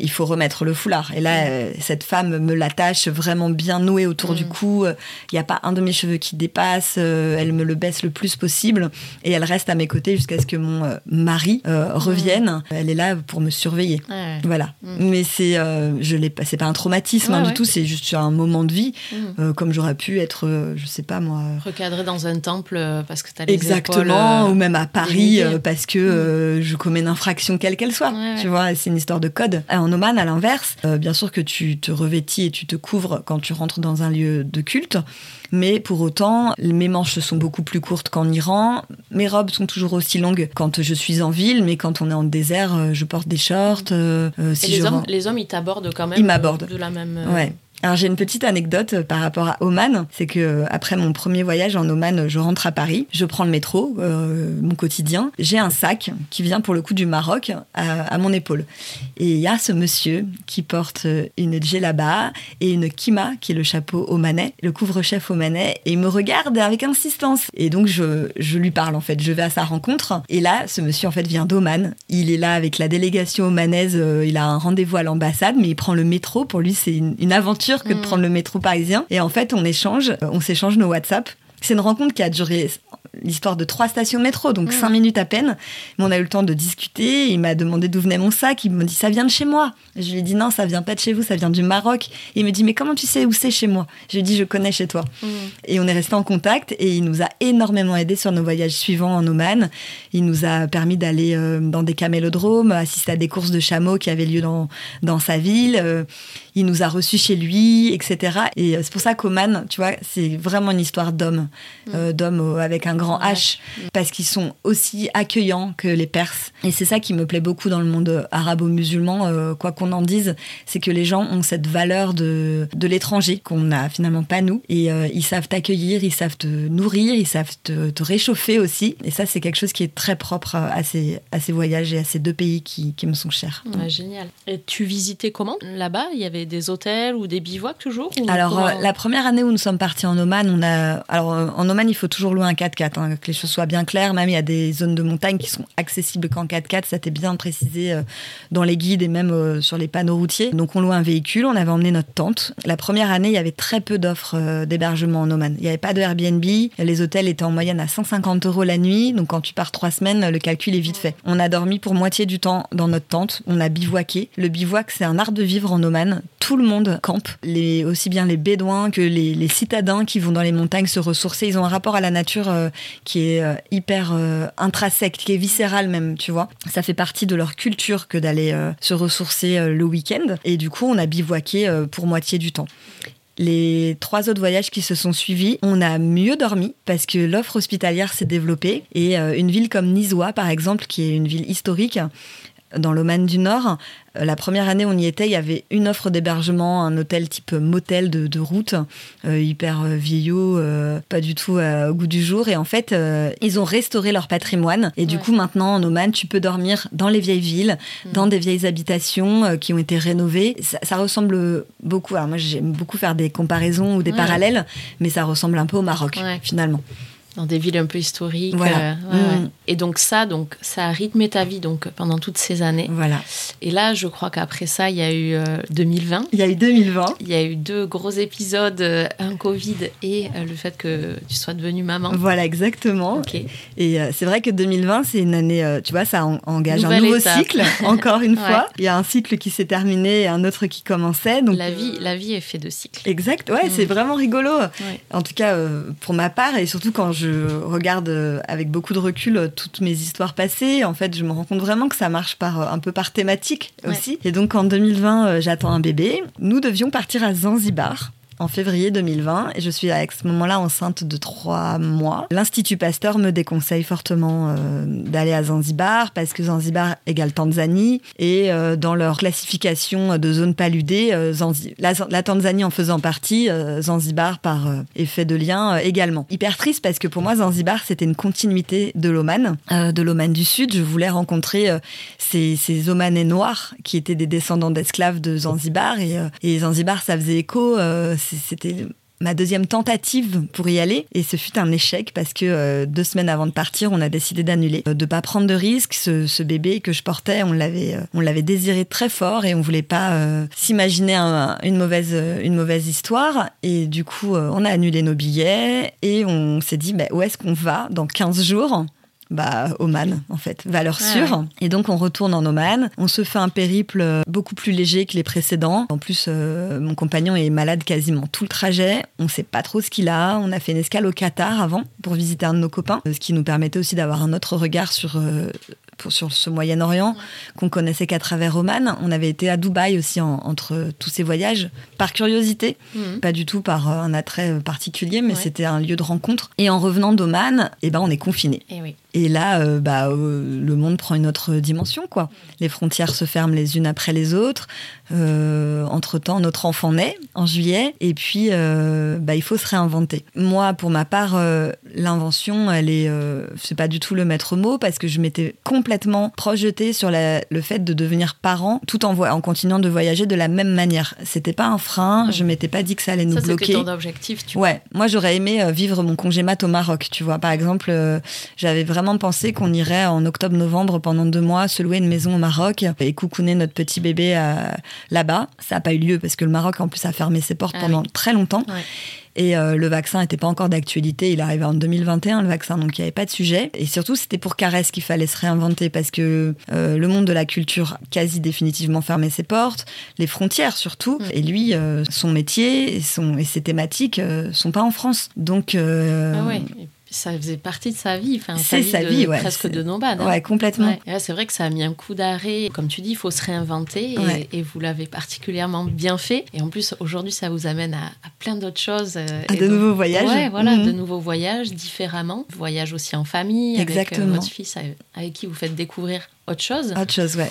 Speaker 2: il faut remettre le foulard. Et là, cette femme me l'attache vraiment bien noué autour du mm. cou. Il n'y a pas un de mes cheveux qui dépasse. elle me le baisse le plus possible et elle reste à mes côtés jusqu'à ce que mon euh, mari euh, revienne. Elle est là pour me surveiller. Voilà. Mm. Mais c'est, euh, je l'ai, c'est pas un traumatisme hein, du tout. C'est juste un moment de vie, mm. comme j'aurais pu être, je sais pas moi,
Speaker 1: recadré dans un temple parce que tu as les
Speaker 2: exactement, ou même à Paris parce que mm. je commets une infraction quelle qu'elle soit. Tu vois, c'est une histoire de code. En Oman, à l'inverse, bien sûr que tu te revêtis et tu te couvres quand tu rentres dans un lieu de culte. Mais pour autant, mes manches sont beaucoup plus courtes qu'en Iran. Mes robes sont toujours aussi longues quand je suis en ville, mais quand on est en désert, euh, je porte des shorts. Euh,
Speaker 1: euh, si Et les, hommes, les hommes, ils t'abordent quand même
Speaker 2: Ils m'abordent.
Speaker 1: De la même.
Speaker 2: Ouais. Alors j'ai une petite anecdote euh, par rapport à Oman, c'est que euh, après mon premier voyage en Oman, je rentre à Paris, je prends le métro, euh, mon quotidien, j'ai un sac qui vient pour le coup du Maroc à, mon épaule. Et il y a ce monsieur qui porte une djellaba et une kima, qui est le chapeau omanais, le couvre-chef omanais, et il me regarde avec insistance. Et donc je, je lui parle en fait, je vais à sa rencontre. Et là, ce monsieur en fait vient d'Oman. Il est là avec la délégation omanaise, il a un rendez-vous à l'ambassade, mais il prend le métro. Pour lui, c'est une aventure que de mm. prendre le métro parisien. Et en fait, on échange, euh, on s'échange nos WhatsApp. C'est une rencontre qui a duré l'histoire de trois stations de métro, donc cinq minutes à peine. Mais on a eu le temps de discuter. Il m'a demandé d'où venait mon sac. Il me dit ça vient de chez moi. Je lui ai dit non, ça vient pas de chez vous, ça vient du Maroc. il me dit mais comment tu sais où c'est chez moi? Je lui ai dit je connais chez toi. Mm. Et on est resté en contact et il nous a énormément aidé sur nos voyages suivants en Oman. Il nous a permis d'aller euh, dans des camélodromes, assister à des courses de chameaux qui avaient lieu dans, dans sa ville. Euh, il nous a reçus chez lui, etc. Et euh, c'est pour ça qu'Oman, tu vois, c'est vraiment une histoire d'hommes, mm. d'hommes avec un grand H, parce qu'ils sont aussi accueillants que les Perses. Et c'est ça qui me plaît beaucoup dans le monde arabo-musulman, euh, quoi qu'on en dise, c'est que les gens ont cette valeur de, de l'étranger qu'on n'a finalement pas nous. Et euh, ils savent t'accueillir, ils savent te nourrir, ils savent te, réchauffer aussi. Et ça, c'est quelque chose qui est très propre à ces, à ces voyages et à ces deux pays qui, qui me sont chers.
Speaker 1: génial. Et tu visitais comment là-bas? Il y avait des hôtels ou des bivouacs toujours
Speaker 2: Alors, euh, la première année où nous sommes partis en Oman, on a. Alors, en Oman, il faut toujours louer un 4x4. Hein, que les choses soient bien claires. Même il y a des zones de montagne qui sont accessibles qu'en 4x4. Ça t'est bien précisé euh, dans les guides et même euh, sur les panneaux routiers. Donc on loue un véhicule, on avait emmené notre tente. La première année, il y avait très peu d'offres euh, d'hébergement en Oman. Il n'y avait pas de Airbnb. Les hôtels étaient en moyenne à 150 euros la nuit. Donc quand tu pars trois semaines, le calcul est vite fait. On a dormi pour moitié du temps dans notre tente. On a bivouaqué. Le bivouac, c'est un art de vivre en Oman. Tout le monde campe. Les, aussi bien les bédouins que les, les citadins qui vont dans les montagnes se ressourcer. Ils ont un rapport à la nature qui est hyper intrinsèque, qui est viscérale même, tu vois. Ça fait partie de leur culture que d'aller se ressourcer le week-end. Et du coup, on a bivouaqué pour moitié du temps. Les trois autres voyages qui se sont suivis, on a mieux dormi parce que l'offre hospitalière s'est développée et une ville comme Nisois, par exemple, qui est une ville historique, dans l'Oman du Nord. Euh, la première année où on y était, il y avait une offre d'hébergement, un hôtel type motel de, route, euh, hyper euh, vieillot, pas du tout au goût du jour. Et en fait, ils ont restauré leur patrimoine. Et du coup, maintenant, en Oman, tu peux dormir dans les vieilles villes, mm. dans des vieilles habitations qui ont été rénovées. Ça, ressemble beaucoup. Alors moi, j'aime beaucoup faire des comparaisons ou des parallèles, mais ça ressemble un peu au Maroc, finalement
Speaker 1: dans des villes un peu historiques. Voilà. Mm. Et donc ça, donc ça a rythmé ta vie donc pendant toutes ces années.
Speaker 2: Voilà.
Speaker 1: Et là, je crois qu'après ça, il y a eu 2020. Euh,
Speaker 2: il y a eu 2020.
Speaker 1: Il y a eu deux gros épisodes, euh, un Covid et euh, le fait que tu sois devenue maman.
Speaker 2: Voilà, exactement. Et c'est vrai que 2020, c'est une année, tu vois, ça engage un nouveau cycle, encore une fois. Il y a un cycle qui s'est terminé et un autre qui commençait. Donc
Speaker 1: la vie, la vie est faite de cycles.
Speaker 2: Exact. Ouais, c'est mm. vraiment rigolo. En tout cas, pour ma part et surtout quand je regarde avec beaucoup de recul toutes mes histoires passées, en fait, je me rends compte vraiment que ça marche par, un peu par thématique aussi. Et donc en 2020, euh, j'attends un bébé. Nous devions partir à Zanzibar en février 2020 et je suis à ce moment-là enceinte de trois mois. L'Institut Pasteur me déconseille fortement euh, d'aller à Zanzibar parce que Zanzibar égale Tanzanie et euh, dans leur classification de zone paludée, euh, la, Tanzanie en faisant partie, Zanzibar par effet de lien également. Hyper triste parce que pour moi Zanzibar c'était une continuité de l'Oman, de l'Oman du Sud. Je voulais rencontrer ces, ces Omanais noirs qui étaient des descendants d'esclaves de Zanzibar et Zanzibar ça faisait écho c'était ma deuxième tentative pour y aller et ce fut un échec parce que euh, deux semaines avant de partir, on a décidé d'annuler, de pas prendre de risques. Ce, bébé que je portais, on l'avait, euh, on l'avait désiré très fort et on voulait pas euh, s'imaginer une mauvaise, une mauvaise histoire. Et du coup, on a annulé nos billets et on s'est dit, bah, où est-ce qu'on va dans 15 jours? Bah, Oman, en fait, valeur sûre. Et donc, on retourne en Oman. On se fait un périple euh, beaucoup plus léger que les précédents. En plus, euh, mon compagnon est malade quasiment tout le trajet. On sait pas trop ce qu'il a. On a fait une escale au Qatar avant pour visiter un de nos copains, ce qui nous permettait aussi d'avoir un autre regard sur euh, sur ce Moyen-Orient qu'on connaissait qu'à travers Oman. On avait été à Dubaï aussi entre tous ces voyages par curiosité, mhm. pas du tout par un attrait particulier, mais c'était un lieu de rencontre. Et en revenant d'Oman, eh ben on est confiné.
Speaker 1: Et, oui.
Speaker 2: Et là, euh, bah, euh, le monde prend une autre dimension, quoi. Les frontières se ferment les unes après les autres. Euh, entre-temps, notre enfant naît en juillet, et puis bah, il faut se réinventer. Moi, pour ma part, l'invention, elle est, c'est pas du tout le maître mot, parce que je m'étais complètement projetée sur le fait de devenir parent, tout en, en continuant de voyager de la même manière. C'était pas un frein, je m'étais pas dit que ça allait nous
Speaker 1: ça,
Speaker 2: bloquer.
Speaker 1: ton objectif, tu
Speaker 2: Ouais, moi j'aurais aimé vivre mon congé mat au Maroc, tu vois. Par exemple, j'avais vraiment pensé qu'on irait en octobre-novembre pendant deux mois se louer une maison au Maroc et coucouner notre petit bébé euh, là-bas. Ça n'a pas eu lieu parce que le Maroc, en plus, a fermé ses portes ah pendant très longtemps. Et euh, le vaccin n'était pas encore d'actualité. Il arrivait en 2021, le vaccin, donc il n'y avait pas de sujet. Et surtout, c'était pour Caresse qu'il fallait se réinventer parce que euh, le monde de la culture quasi définitivement fermé ses portes, les frontières surtout. Mm. Et lui, son métier et, son, et ses thématiques sont pas en France. Donc.
Speaker 1: Ah ouais ça faisait partie de sa vie, enfin, c'est sa, vie, presque de nomade.
Speaker 2: Hein. Ouais, complètement.
Speaker 1: c'est vrai que ça a mis un coup d'arrêt. Comme tu dis, il faut se réinventer et, vous l'avez particulièrement bien fait. Et en plus, aujourd'hui, ça vous amène à, plein d'autres choses.
Speaker 2: Euh, à de nouveaux voyages.
Speaker 1: Ouais, voilà, de mhm. nouveaux voyages différemment. Voyage aussi en famille
Speaker 2: Exactement.
Speaker 1: avec votre fils avec qui vous faites découvrir autre chose.
Speaker 2: Autre chose, ouais.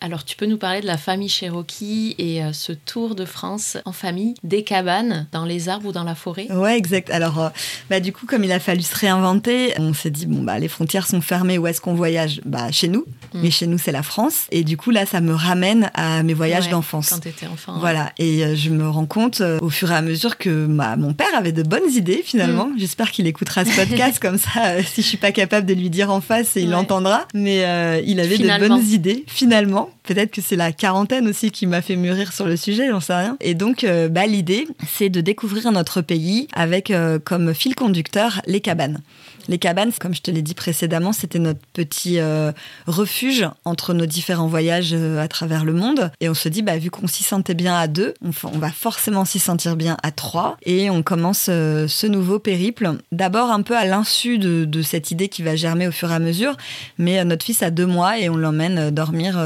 Speaker 1: Alors, tu peux nous parler de la famille Cherokee et euh, ce tour de France en famille, des cabanes, dans les arbres ou dans la forêt?
Speaker 2: Ouais, exact. Alors, euh, bah, du coup, comme il a fallu se réinventer, on s'est dit, bon, bah, les frontières sont fermées, où est-ce qu'on voyage? Bah, Chez nous. Mm. Mais chez nous, c'est la France. Et du coup, là, ça me ramène à mes voyages d'enfance.
Speaker 1: Quand tu étais enfant.
Speaker 2: Voilà. Et euh, je me rends compte au fur et à mesure que bah, mon père avait de bonnes idées, finalement. Mm. J'espère qu'il écoutera ce podcast, comme ça, si je suis pas capable de lui dire en face, il l'entendra. Mais il avait de bonnes idées, finalement Peut-être que c'est la quarantaine aussi qui m'a fait mûrir sur le sujet, j'en sais rien. Et donc, euh, bah, l'idée, c'est de découvrir notre pays avec euh, comme fil conducteur les cabanes. Les cabanes, comme je te l'ai dit précédemment, c'était notre petit euh, refuge entre nos différents voyages à travers le monde. Et on se dit, bah, vu qu'on s'y sentait bien à deux, on, va forcément s'y sentir bien à trois. Et on commence ce nouveau périple. D'abord un peu à l'insu de, cette idée qui va germer au fur et à mesure. Mais notre fils a deux mois et on l'emmène dormir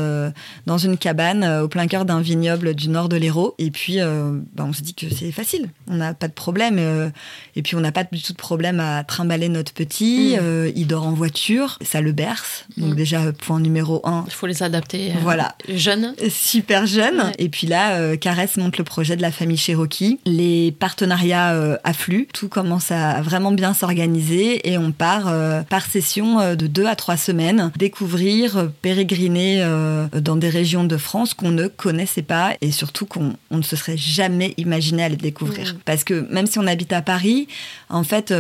Speaker 2: dans une cabane au plein cœur d'un vignoble du nord de l'Hérault. Et puis, bah, on se dit que c'est facile. On n'a pas de problème. et puis, on n'a pas du tout de problème à trimballer notre petit. Mm. il dort en voiture. Ça le berce. Donc, mm. déjà, point numéro un.
Speaker 1: Il faut les adapter. Euh,
Speaker 2: voilà.
Speaker 1: Jeunes.
Speaker 2: Super jeunes. Et puis là, euh, Caresse monte le projet de la famille Cherokee. Les partenariats euh, affluent. Tout commence à vraiment bien s'organiser et on part par session de deux à trois semaines découvrir, pérégriner dans des régions de France qu'on ne connaissait pas et surtout qu'on ne se serait jamais imaginé aller découvrir. Mm. Parce que même si on habite à Paris, en fait,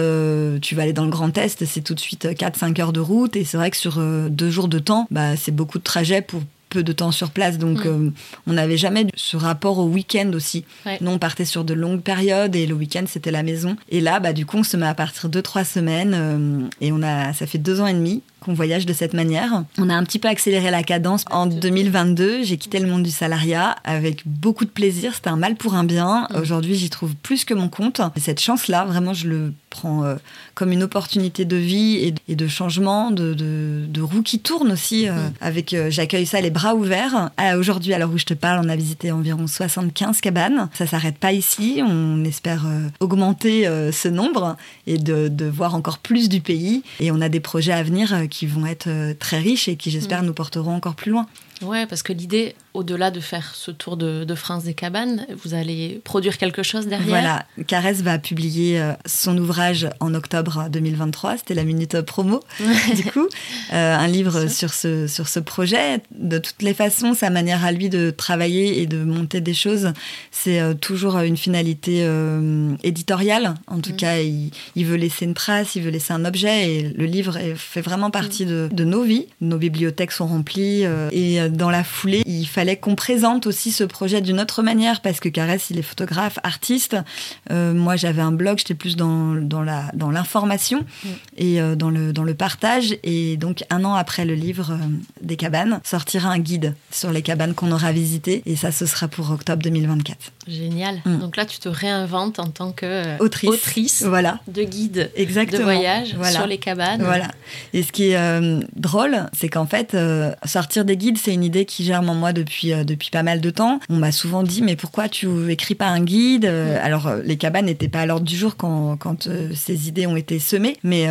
Speaker 2: tu vas aller dans le Grand Est, c'est tout de suite 4-5 heures de route et c'est vrai que sur deux jours de temps, bah, c'est beaucoup de trajets pour peu de temps sur place. Donc, mm. euh, on n'avait jamais ce rapport au week-end aussi. Nous, on partait sur de longues périodes et le week-end, c'était la maison. Et là, bah, du coup, on se met à partir de trois semaines euh, et on a, ça fait deux ans et demi qu'on voyage de cette manière. On a un petit peu accéléré la cadence. En 2022, j'ai quitté le monde du salariat avec beaucoup de plaisir. C'était un mal pour un bien. Mm. Aujourd'hui, j'y trouve plus que mon compte. Et cette chance-là, vraiment, je le prends euh, comme une opportunité de vie et, de changement, de, de, roue qui tourne aussi. Euh, mm. Avec, euh, j'accueille ça les bras ouverts. Aujourd'hui, à l'heure où je te parle, on a visité environ 75 cabanes. Ça s'arrête pas ici. On espère augmenter ce nombre et de, de, voir encore plus du pays. Et on a des projets à venir qui vont être euh, très riches et qui, j'espère, mm. nous porteront encore plus loin.
Speaker 1: Ouais, parce que l'idée, au-delà de faire ce tour de, France des cabanes, vous allez produire quelque chose derrière.
Speaker 2: Voilà, Caresse va publier euh, son ouvrage en octobre 2023. C'était la minute promo, du coup, euh, un livre sur ce sur ce projet. De toutes les façons, sa manière à lui de travailler et de monter des choses, c'est euh, toujours une finalité éditoriale. En tout mm. cas, il, veut laisser une trace, il veut laisser un objet, et le livre fait vraiment partie mm. de, de, nos vies. Nos bibliothèques sont remplies et dans la foulée, il fallait qu'on présente aussi ce projet d'une autre manière parce que Caresse, il est photographe, artiste. Euh, moi, j'avais un blog, j'étais plus dans, dans, la, dans l'information mm. et euh, dans, le, dans le partage. Et donc, un an après le livre euh, des cabanes, sortira un guide sur les cabanes qu'on aura visitées. Et ça, ce sera pour octobre 2024.
Speaker 1: Génial. Mm. Donc là, tu te réinventes en tant que autrice,
Speaker 2: voilà.
Speaker 1: de guide
Speaker 2: Exactement.
Speaker 1: de voyage sur les cabanes.
Speaker 2: Voilà. Et ce qui est drôle, c'est qu'en fait, sortir des guides, c'est une idée qui germe en moi depuis, euh, depuis pas mal de temps. On m'a souvent dit, mais pourquoi tu écris pas un guide euh, Alors, euh, les cabanes n'étaient pas à l'ordre du jour quand, quand ces idées ont été semées, mais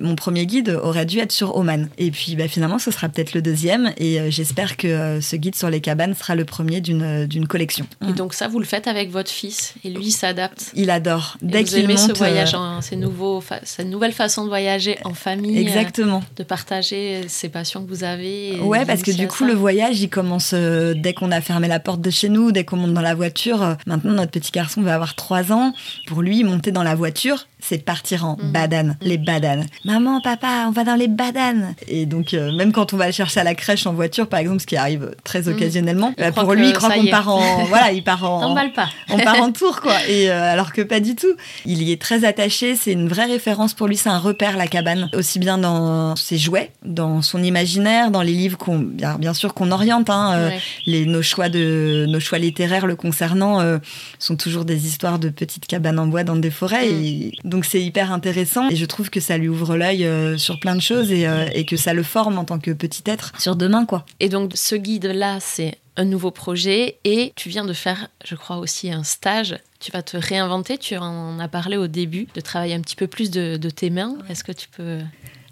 Speaker 2: mon premier guide aurait dû être sur Oman. Et puis, bah, finalement, ce sera peut-être le deuxième, et j'espère que ce guide sur les cabanes sera le premier d'une collection.
Speaker 1: Et donc ça, vous le faites avec votre fils, et lui s'adapte
Speaker 2: Il adore. Dès
Speaker 1: qu'il monte... ce voyage, en, ces nouveaux, cette nouvelle façon de voyager en famille.
Speaker 2: Exactement.
Speaker 1: de partager ces passions que vous avez.
Speaker 2: Ouais, parce que du coup, le voyage il commence euh, dès qu'on a fermé la porte de chez nous, dès qu'on monte dans la voiture. Euh, maintenant, notre petit garçon va avoir 3 ans. Pour lui, monter dans la voiture, c'est partir en mmh. badane, mmh. les badanes. Maman, papa, on va dans les badanes. Et donc, euh, même quand on va le chercher à la crèche en voiture, par exemple, ce qui arrive très mmh. occasionnellement, pour lui, il croit qu'on part en, voilà, il part en,
Speaker 1: pas.
Speaker 2: on part en tour, quoi. Et alors que pas du tout. Il y est très attaché. C'est une vraie référence pour lui. C'est un repère, la cabane, aussi bien dans ses jouets, dans son imaginaire, dans les livres qu'on, bien, bien sûr, qu'on oriente. Hein, euh, les, nos, choix de, nos choix littéraires le concernant euh, sont toujours des histoires de petites cabanes en bois dans des forêts. Mm. Et, donc c'est hyper intéressant et je trouve que ça lui ouvre l'œil euh, sur plein de choses et, et, que ça le forme en tant que petit être sur demain. quoi.
Speaker 1: Et donc ce guide-là, c'est un nouveau projet et tu viens de faire, je crois aussi, un stage. Tu vas te réinventer. Tu en as parlé au début, de travailler un petit peu plus de, de tes mains. Est-ce que tu peux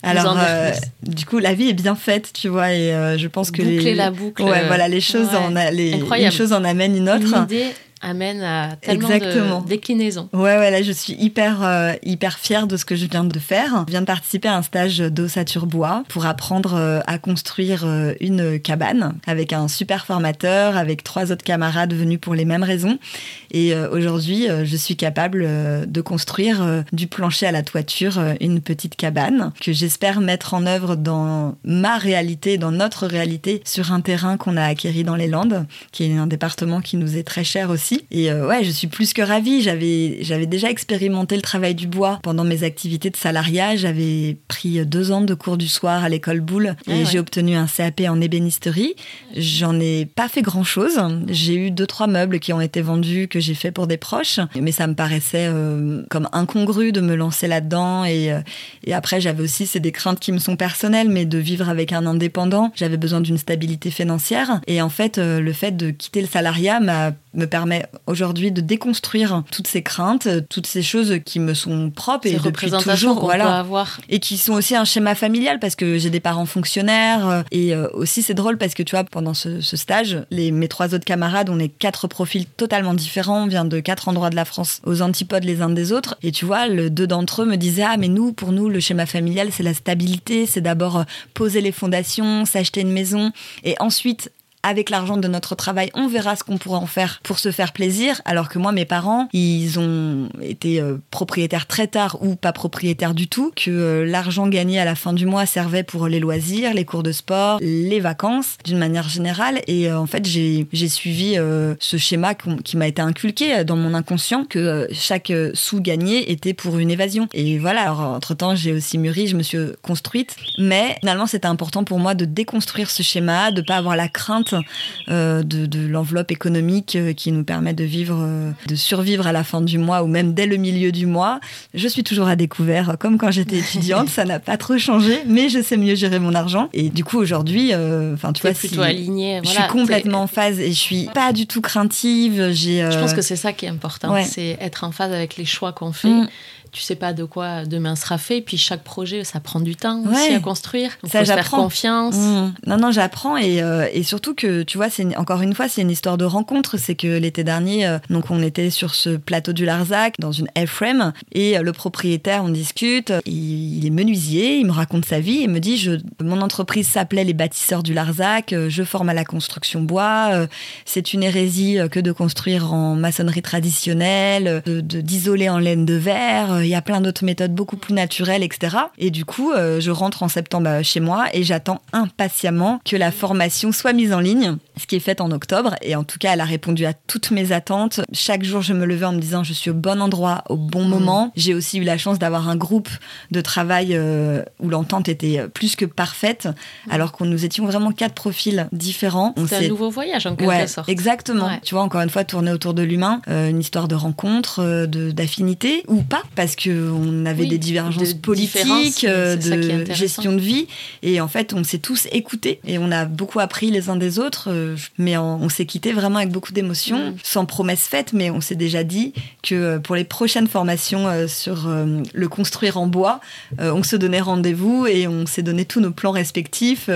Speaker 2: alors, euh, du coup, la vie est bien faite, tu vois, et euh, je pense que
Speaker 1: Boucler la boucle.
Speaker 2: Ouais, voilà, les choses en les, une chose en amène une autre
Speaker 1: amène à tellement de déclinaisons.
Speaker 2: Ouais, ouais, là, je suis hyper, euh, hyper fière de ce que je viens de faire. Je viens de participer à un stage d'ossature bois pour apprendre euh, à construire euh, une cabane avec un super formateur, avec trois autres camarades venus pour les mêmes raisons. Et aujourd'hui, je suis capable de construire du plancher à la toiture une petite cabane que j'espère mettre en œuvre dans ma réalité, dans notre réalité, sur un terrain qu'on a acquéri dans les Landes, qui est un département qui nous est très cher aussi aussi. Et ouais, je suis plus que ravie. J'avais, j'avais déjà expérimenté le travail du bois pendant mes activités de salariat. J'avais pris deux ans de cours du soir à l'école Boulle ah et j'ai obtenu un CAP en ébénisterie. J'en ai pas fait grand chose. J'ai eu deux, trois meubles qui ont été vendus que j'ai fait pour des proches, mais ça me paraissait comme incongru de me lancer là-dedans. Et, et après, j'avais aussi, c'est des craintes qui me sont personnelles, mais de vivre avec un indépendant, j'avais besoin d'une stabilité financière. Et en fait, le fait de quitter le salariat m'a me permet aujourd'hui de déconstruire toutes ces craintes, toutes ces choses qui me sont propres et depuis toujours,
Speaker 1: voilà, avoir.
Speaker 2: et qui sont aussi un schéma familial parce que j'ai des parents fonctionnaires euh, et euh, aussi c'est drôle parce que tu vois pendant ce, stage, les mes trois autres camarades, on est quatre profils totalement différents, on vient de quatre endroits de la France, aux antipodes les uns des autres. Et tu vois, le deux d'entre eux me disaient ah mais nous pour nous le schéma familial c'est la stabilité, c'est d'abord euh, poser les fondations, s'acheter une maison. Et ensuite avec l'argent de notre travail, on verra ce qu'on pourra en faire pour se faire plaisir. Alors que moi, mes parents, ils ont été euh, propriétaires très tard ou pas propriétaires du tout, que euh, l'argent gagné à la fin du mois servait pour les loisirs, les cours de sport, les vacances, d'une manière générale. Et euh, en fait, j'ai suivi ce schéma qui m'a été inculqué dans mon inconscient, que chaque sou gagné était pour une évasion. Et voilà, alors entre-temps, j'ai aussi mûri, je me suis construite. Mais finalement, c'était important pour moi de déconstruire ce schéma, de pas avoir la crainte euh, de, l'enveloppe économique euh, qui nous permet de vivre, euh, de survivre à la fin du mois ou même dès le milieu du mois. Je suis toujours à découvert, comme quand j'étais étudiante, ça n'a pas trop changé, mais je sais mieux gérer mon argent. Et du coup, aujourd'hui, enfin, tu vois,
Speaker 1: aligné.
Speaker 2: Je suis complètement en phase et je suis pas du tout craintive.
Speaker 1: Je pense que c'est ça qui est important, c'est être en phase avec les choix qu'on fait. Mm tu sais pas de quoi demain sera fait. Puis chaque projet, ça prend du temps aussi à construire. Ça, faut faire confiance. Mmh.
Speaker 2: Non, non, j'apprends et, euh, et, surtout que tu vois, c'est encore une fois, c'est une histoire de rencontre. C'est que l'été dernier, euh, donc on était sur ce plateau du Larzac dans une F-frame et euh, le propriétaire, on discute. Il, est menuisier, il me raconte sa vie et me dit, je, mon entreprise s'appelait les bâtisseurs du Larzac. Je forme à la construction bois. C'est une hérésie que de construire en maçonnerie traditionnelle, de d'isoler en laine de verre il y a plein d'autres méthodes beaucoup plus naturelles, etc. Et du coup, euh, je rentre en septembre euh, chez moi et j'attends impatiemment que la formation soit mise en ligne, ce qui est fait en octobre. Et en tout cas, elle a répondu à toutes mes attentes. Chaque jour, je me levais en me disant, je suis au bon endroit, au bon mmh. moment. J'ai aussi eu la chance d'avoir un groupe de travail euh, où l'entente était plus que parfaite, mmh. alors qu'on nous étions vraiment quatre profils différents.
Speaker 1: C'est un nouveau voyage en quelque sorte.
Speaker 2: Exactement. Tu vois, encore une fois, tourner autour de l'humain, une histoire de rencontre, d'affinité ou pas, parce parce qu'on avait des divergences politiques, euh, de gestion de vie. Et en fait, on s'est tous écoutés et on a beaucoup appris les uns des autres. Euh, mais on, s'est quitté vraiment avec beaucoup d'émotions, mm. sans promesse faite, mais on s'est déjà dit que euh, pour les prochaines formations sur le construire en bois, on se donnait rendez-vous et on s'est donné tous nos plans respectifs.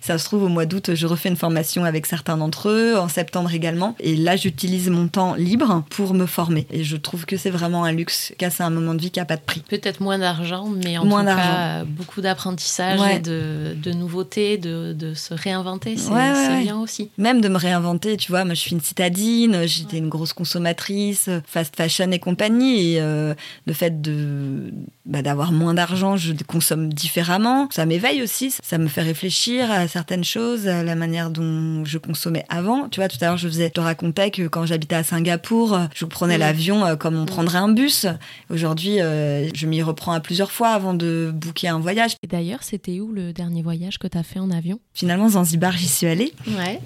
Speaker 2: Ça se trouve, au mois d'août, je refais une formation avec certains d'entre eux, en septembre également. Et là, j'utilise mon temps libre pour me former. Et je trouve que c'est vraiment un luxe, qu'à un moment vie qui n'a pas de prix.
Speaker 1: Peut-être moins d'argent, mais en tout cas, beaucoup d'apprentissage et de, de nouveautés, de, de, se réinventer. C'est bien aussi.
Speaker 2: Même de me réinventer, tu vois, moi je suis une citadine, j'étais une grosse consommatrice, fast fashion et compagnie, et euh, le fait de bah, d'avoir moins d'argent, je consomme différemment. Ça m'éveille aussi, ça me fait réfléchir à certaines choses, à la manière dont je consommais avant. Tu vois, tout à l'heure, je, faisais, je te racontais que quand j'habitais à Singapour, je prenais l'avion euh, comme on prendrait un bus. Aujourd'hui, euh, je m'y reprends à plusieurs fois avant de booker un voyage.
Speaker 1: Et d'ailleurs, c'était où le dernier voyage que tu as fait en avion?
Speaker 2: Finalement, Zanzibar, j'y suis allée,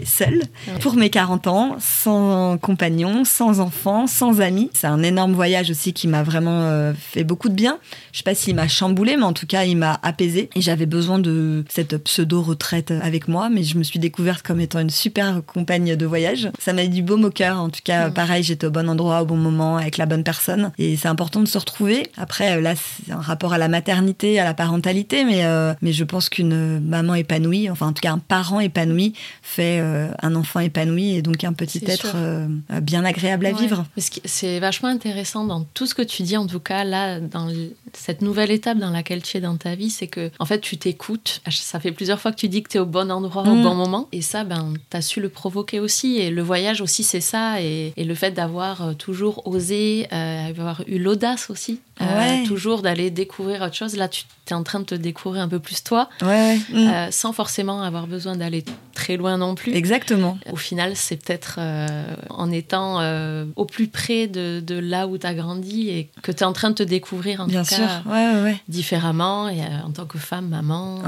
Speaker 2: seule, pour mes 40 ans, sans compagnon, sans enfant, sans amis. C'est un énorme voyage aussi qui m'a vraiment euh, fait beaucoup de bien. Je sais pas s'il m'a chamboulé, mais en tout cas, il m'a apaisé. Et j'avais besoin de cette pseudo-retraite avec moi, mais je me suis découverte comme étant une super compagne de voyage. Ça m'a du beau au cœur. En tout cas, pareil, j'étais au bon endroit, au bon moment, avec la bonne personne. Et c'est important de se retrouver après, euh, là, c'est un rapport à la maternité, à la parentalité, mais, euh, mais je pense qu'une maman épanouie, enfin en tout cas un parent épanoui, fait euh, un enfant épanoui et donc un petit être bien agréable à vivre.
Speaker 1: C'est vachement intéressant dans tout ce que tu dis, en tout cas là, dans cette nouvelle étape dans laquelle tu es dans ta vie, c'est que en fait tu t'écoutes. Ça fait plusieurs fois que tu dis que tu es au bon endroit au mm. bon moment, et ça, ben, tu as su le provoquer aussi. Et le voyage aussi, c'est ça, et, et, le fait d'avoir toujours osé, avoir eu l'audace aussi aussi. Euh, toujours d'aller découvrir autre chose. Là, tu es en train de te découvrir un peu plus toi,
Speaker 2: ouais,
Speaker 1: euh, sans forcément avoir besoin d'aller très loin non plus.
Speaker 2: Exactement.
Speaker 1: Au final, c'est peut-être en étant au plus près de, de là où tu as grandi et que tu es en train de te découvrir en
Speaker 2: Bien
Speaker 1: tout
Speaker 2: sûr.
Speaker 1: cas
Speaker 2: ouais,
Speaker 1: différemment et en tant que femme, maman.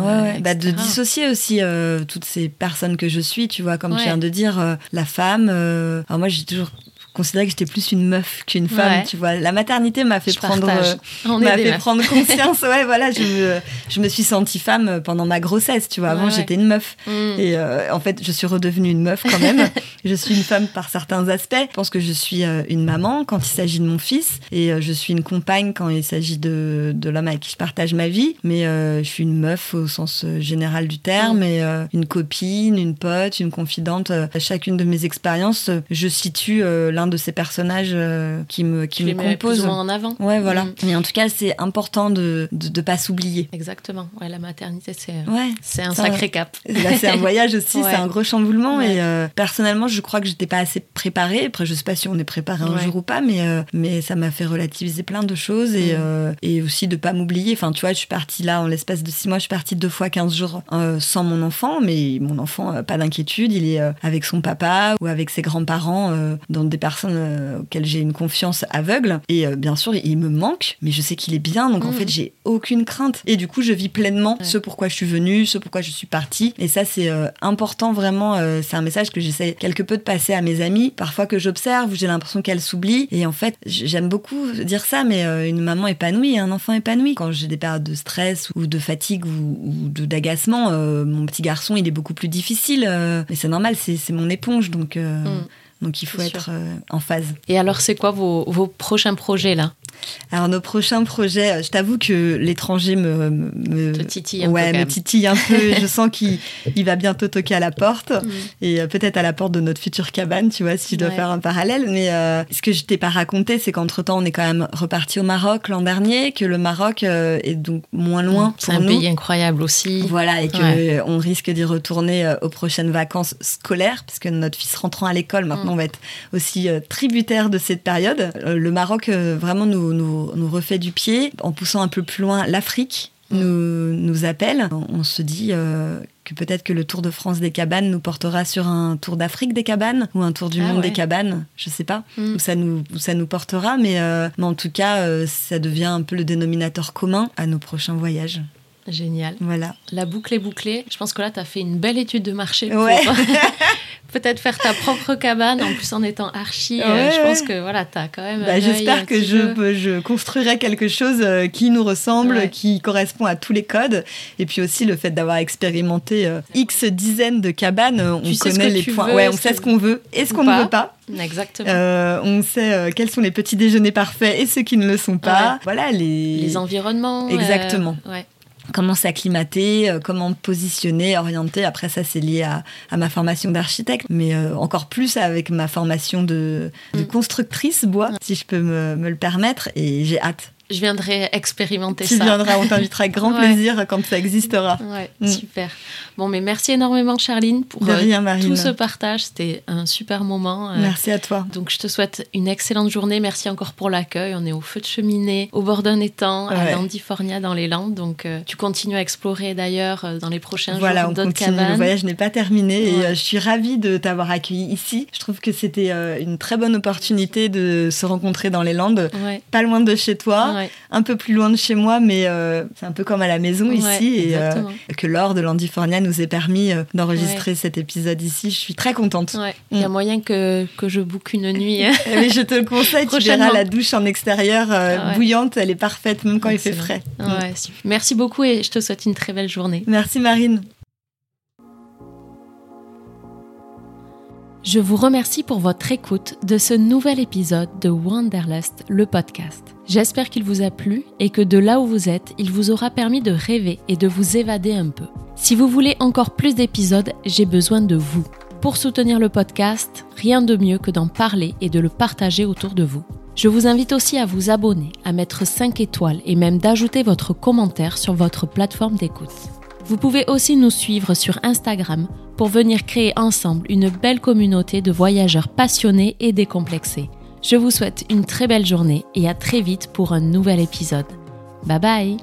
Speaker 2: Bah, de dissocier aussi toutes ces personnes que je suis, tu vois, comme tu viens de dire, la femme. alors moi, j'ai toujours considérais que j'étais plus une meuf qu'une femme, tu vois. La maternité m'a fait prendre euh, m'a fait prendre conscience. ouais, voilà, je me, je me suis sentie femme pendant ma grossesse, tu vois. Avant, j'étais une meuf. Mm. Et euh, en fait, je suis redevenue une meuf quand même. je suis une femme par certains aspects. Je pense que je suis euh, une maman quand il s'agit de mon fils et je suis une compagne quand il s'agit de, de l'homme avec qui je partage ma vie. Mais je suis une meuf au sens général du terme mm. et une copine, une pote, une confidente. À chacune de mes expériences, je situe l'un de ces personnages euh, qui me, qui me composent.
Speaker 1: en avant.
Speaker 2: Ouais, voilà. Mm. Mais en tout cas, c'est important de ne pas s'oublier.
Speaker 1: Exactement. Ouais, la maternité, c'est ouais, c'est un sacré cap.
Speaker 2: c'est un voyage aussi, c'est un gros chamboulement. Et euh, personnellement, je crois que j'étais pas assez préparée. Après, je sais pas si on est préparé un jour ou pas, mais, euh, mais ça m'a fait relativiser plein de choses et, mm. et aussi de pas m'oublier. Enfin, tu vois, je suis partie là en l'espace de six mois, je suis partie deux fois 15 jours sans mon enfant, mais mon enfant, pas d'inquiétude, il est avec son papa ou avec ses grands-parents dans des personnes personne euh, auquel j'ai une confiance aveugle. Et euh, bien sûr, il me manque, mais je sais qu'il est bien. Donc en mm. fait, j'ai aucune crainte. Et du coup, je vis pleinement ce pourquoi je suis venue, ce pourquoi je suis partie. Et ça, c'est euh, important vraiment. c'est un message que j'essaie quelque peu de passer à mes amis. Parfois que j'observe, j'ai l'impression qu'elles s'oublient. Et en fait, j'aime beaucoup dire ça, mais une maman épanouie, un enfant épanoui. Quand j'ai des périodes de stress ou de fatigue ou, ou d'agacement, mon petit garçon, il est beaucoup plus difficile. mais c'est normal, c'est mon éponge. Donc. Mm. Donc il faut être euh, en phase.
Speaker 1: Et alors, c'est quoi vos, vos prochains projets là?
Speaker 2: Alors nos prochains projets, euh, je t'avoue que l'étranger me, me,
Speaker 1: titille un
Speaker 2: ouais,
Speaker 1: peu.
Speaker 2: me titille un peu. je sens qu'il il va bientôt toquer à la porte mm. et euh, peut-être à la porte de notre future cabane, tu vois, si je dois faire un parallèle. Mais euh, ce que je t'ai pas raconté, c'est qu'entre temps, on est quand même reparti au Maroc l'an dernier, que le Maroc est donc moins loin.
Speaker 1: C'est un pays incroyable aussi.
Speaker 2: Voilà, et que on risque d'y retourner aux prochaines vacances scolaires, puisque notre fils rentrant à l'école, maintenant, mm. on va être aussi tributaire de cette période. le Maroc vraiment nous nous, refait du pied. En poussant un peu plus loin, l'Afrique nous, nous appelle. On se dit euh, que peut-être que le Tour de France des cabanes nous portera sur un Tour d'Afrique des cabanes ou un Tour du ah monde des cabanes, je sais pas mm. où ça nous ça nous portera, mais, euh, mais en tout cas euh, ça devient un peu le dénominateur commun à nos prochains voyages.
Speaker 1: Génial.
Speaker 2: Voilà.
Speaker 1: La boucle est bouclée. Je pense que là, tu as fait une belle étude de marché pour peut-être faire ta propre cabane, en plus en étant archi. Euh, je pense que voilà, tu as quand même.
Speaker 2: Bah, J'espère que je, je construirai quelque chose euh, qui nous ressemble, qui correspond à tous les codes. Et puis aussi le fait d'avoir expérimenté euh, X dizaines de cabanes, on connaît les points. ouais, on sait ce qu'on veut et ce qu'on ne veut pas.
Speaker 1: Exactement.
Speaker 2: on sait quels sont les petits déjeuners parfaits et ceux qui ne le sont pas. Voilà les.
Speaker 1: Les environnements.
Speaker 2: Exactement.
Speaker 1: ouais
Speaker 2: comment s'acclimater, euh, comment positionner, orienter. Après, ça, c'est lié à, ma formation d'architecte, mais euh, encore plus avec ma formation de, mm. constructrice bois, si je peux me, me le permettre. Et j'ai hâte
Speaker 1: je viendrai expérimenter ça.
Speaker 2: Tu viendras, on t'invitera avec grand plaisir quand ça existera.
Speaker 1: Ouais, mm. super. Bon, mais merci énormément, Charline, pour euh, tout ce partage. C'était un super moment.
Speaker 2: Euh. Merci à toi.
Speaker 1: Donc, je te souhaite une excellente journée. Merci encore pour l'accueil. On est au feu de cheminée, au bord d'un étang, à Landifornia, dans les Landes. Donc, euh, tu continues à explorer d'ailleurs dans les prochains
Speaker 2: voilà,
Speaker 1: jours d'autres
Speaker 2: cabanes. Le voyage n'est pas terminé et je suis ravie de t'avoir accueilli ici. Je trouve que c'était une très bonne opportunité de se rencontrer dans les Landes, pas loin de chez toi un peu plus loin de chez moi, mais euh, c'est un peu comme à la maison ici. Et euh, que l'or de l'Andifornia nous ait permis euh, d'enregistrer cet épisode ici. Je suis très contente.
Speaker 1: Il y a mm. moyen que, que je boucle une nuit.
Speaker 2: mais je te le conseille, tu verras la douche en extérieur bouillante, elle est parfaite, même quand il fait frais.
Speaker 1: Mm. Merci beaucoup et je te souhaite une très belle journée.
Speaker 2: Merci Marine.
Speaker 1: Je vous remercie pour votre écoute de ce nouvel épisode de Wanderlust, le podcast. J'espère qu'il vous a plu et que de là où vous êtes, il vous aura permis de rêver et de vous évader un peu. Si vous voulez encore plus d'épisodes, j'ai besoin de vous. Pour soutenir le podcast, rien de mieux que d'en parler et de le partager autour de vous. Je vous invite aussi à vous abonner, à mettre 5 étoiles et même d'ajouter votre commentaire sur votre plateforme d'écoute. Vous pouvez aussi nous suivre sur Instagram pour venir créer ensemble une belle communauté de voyageurs passionnés et décomplexés. Je vous souhaite une très belle journée et à très vite pour un nouvel épisode. Bye bye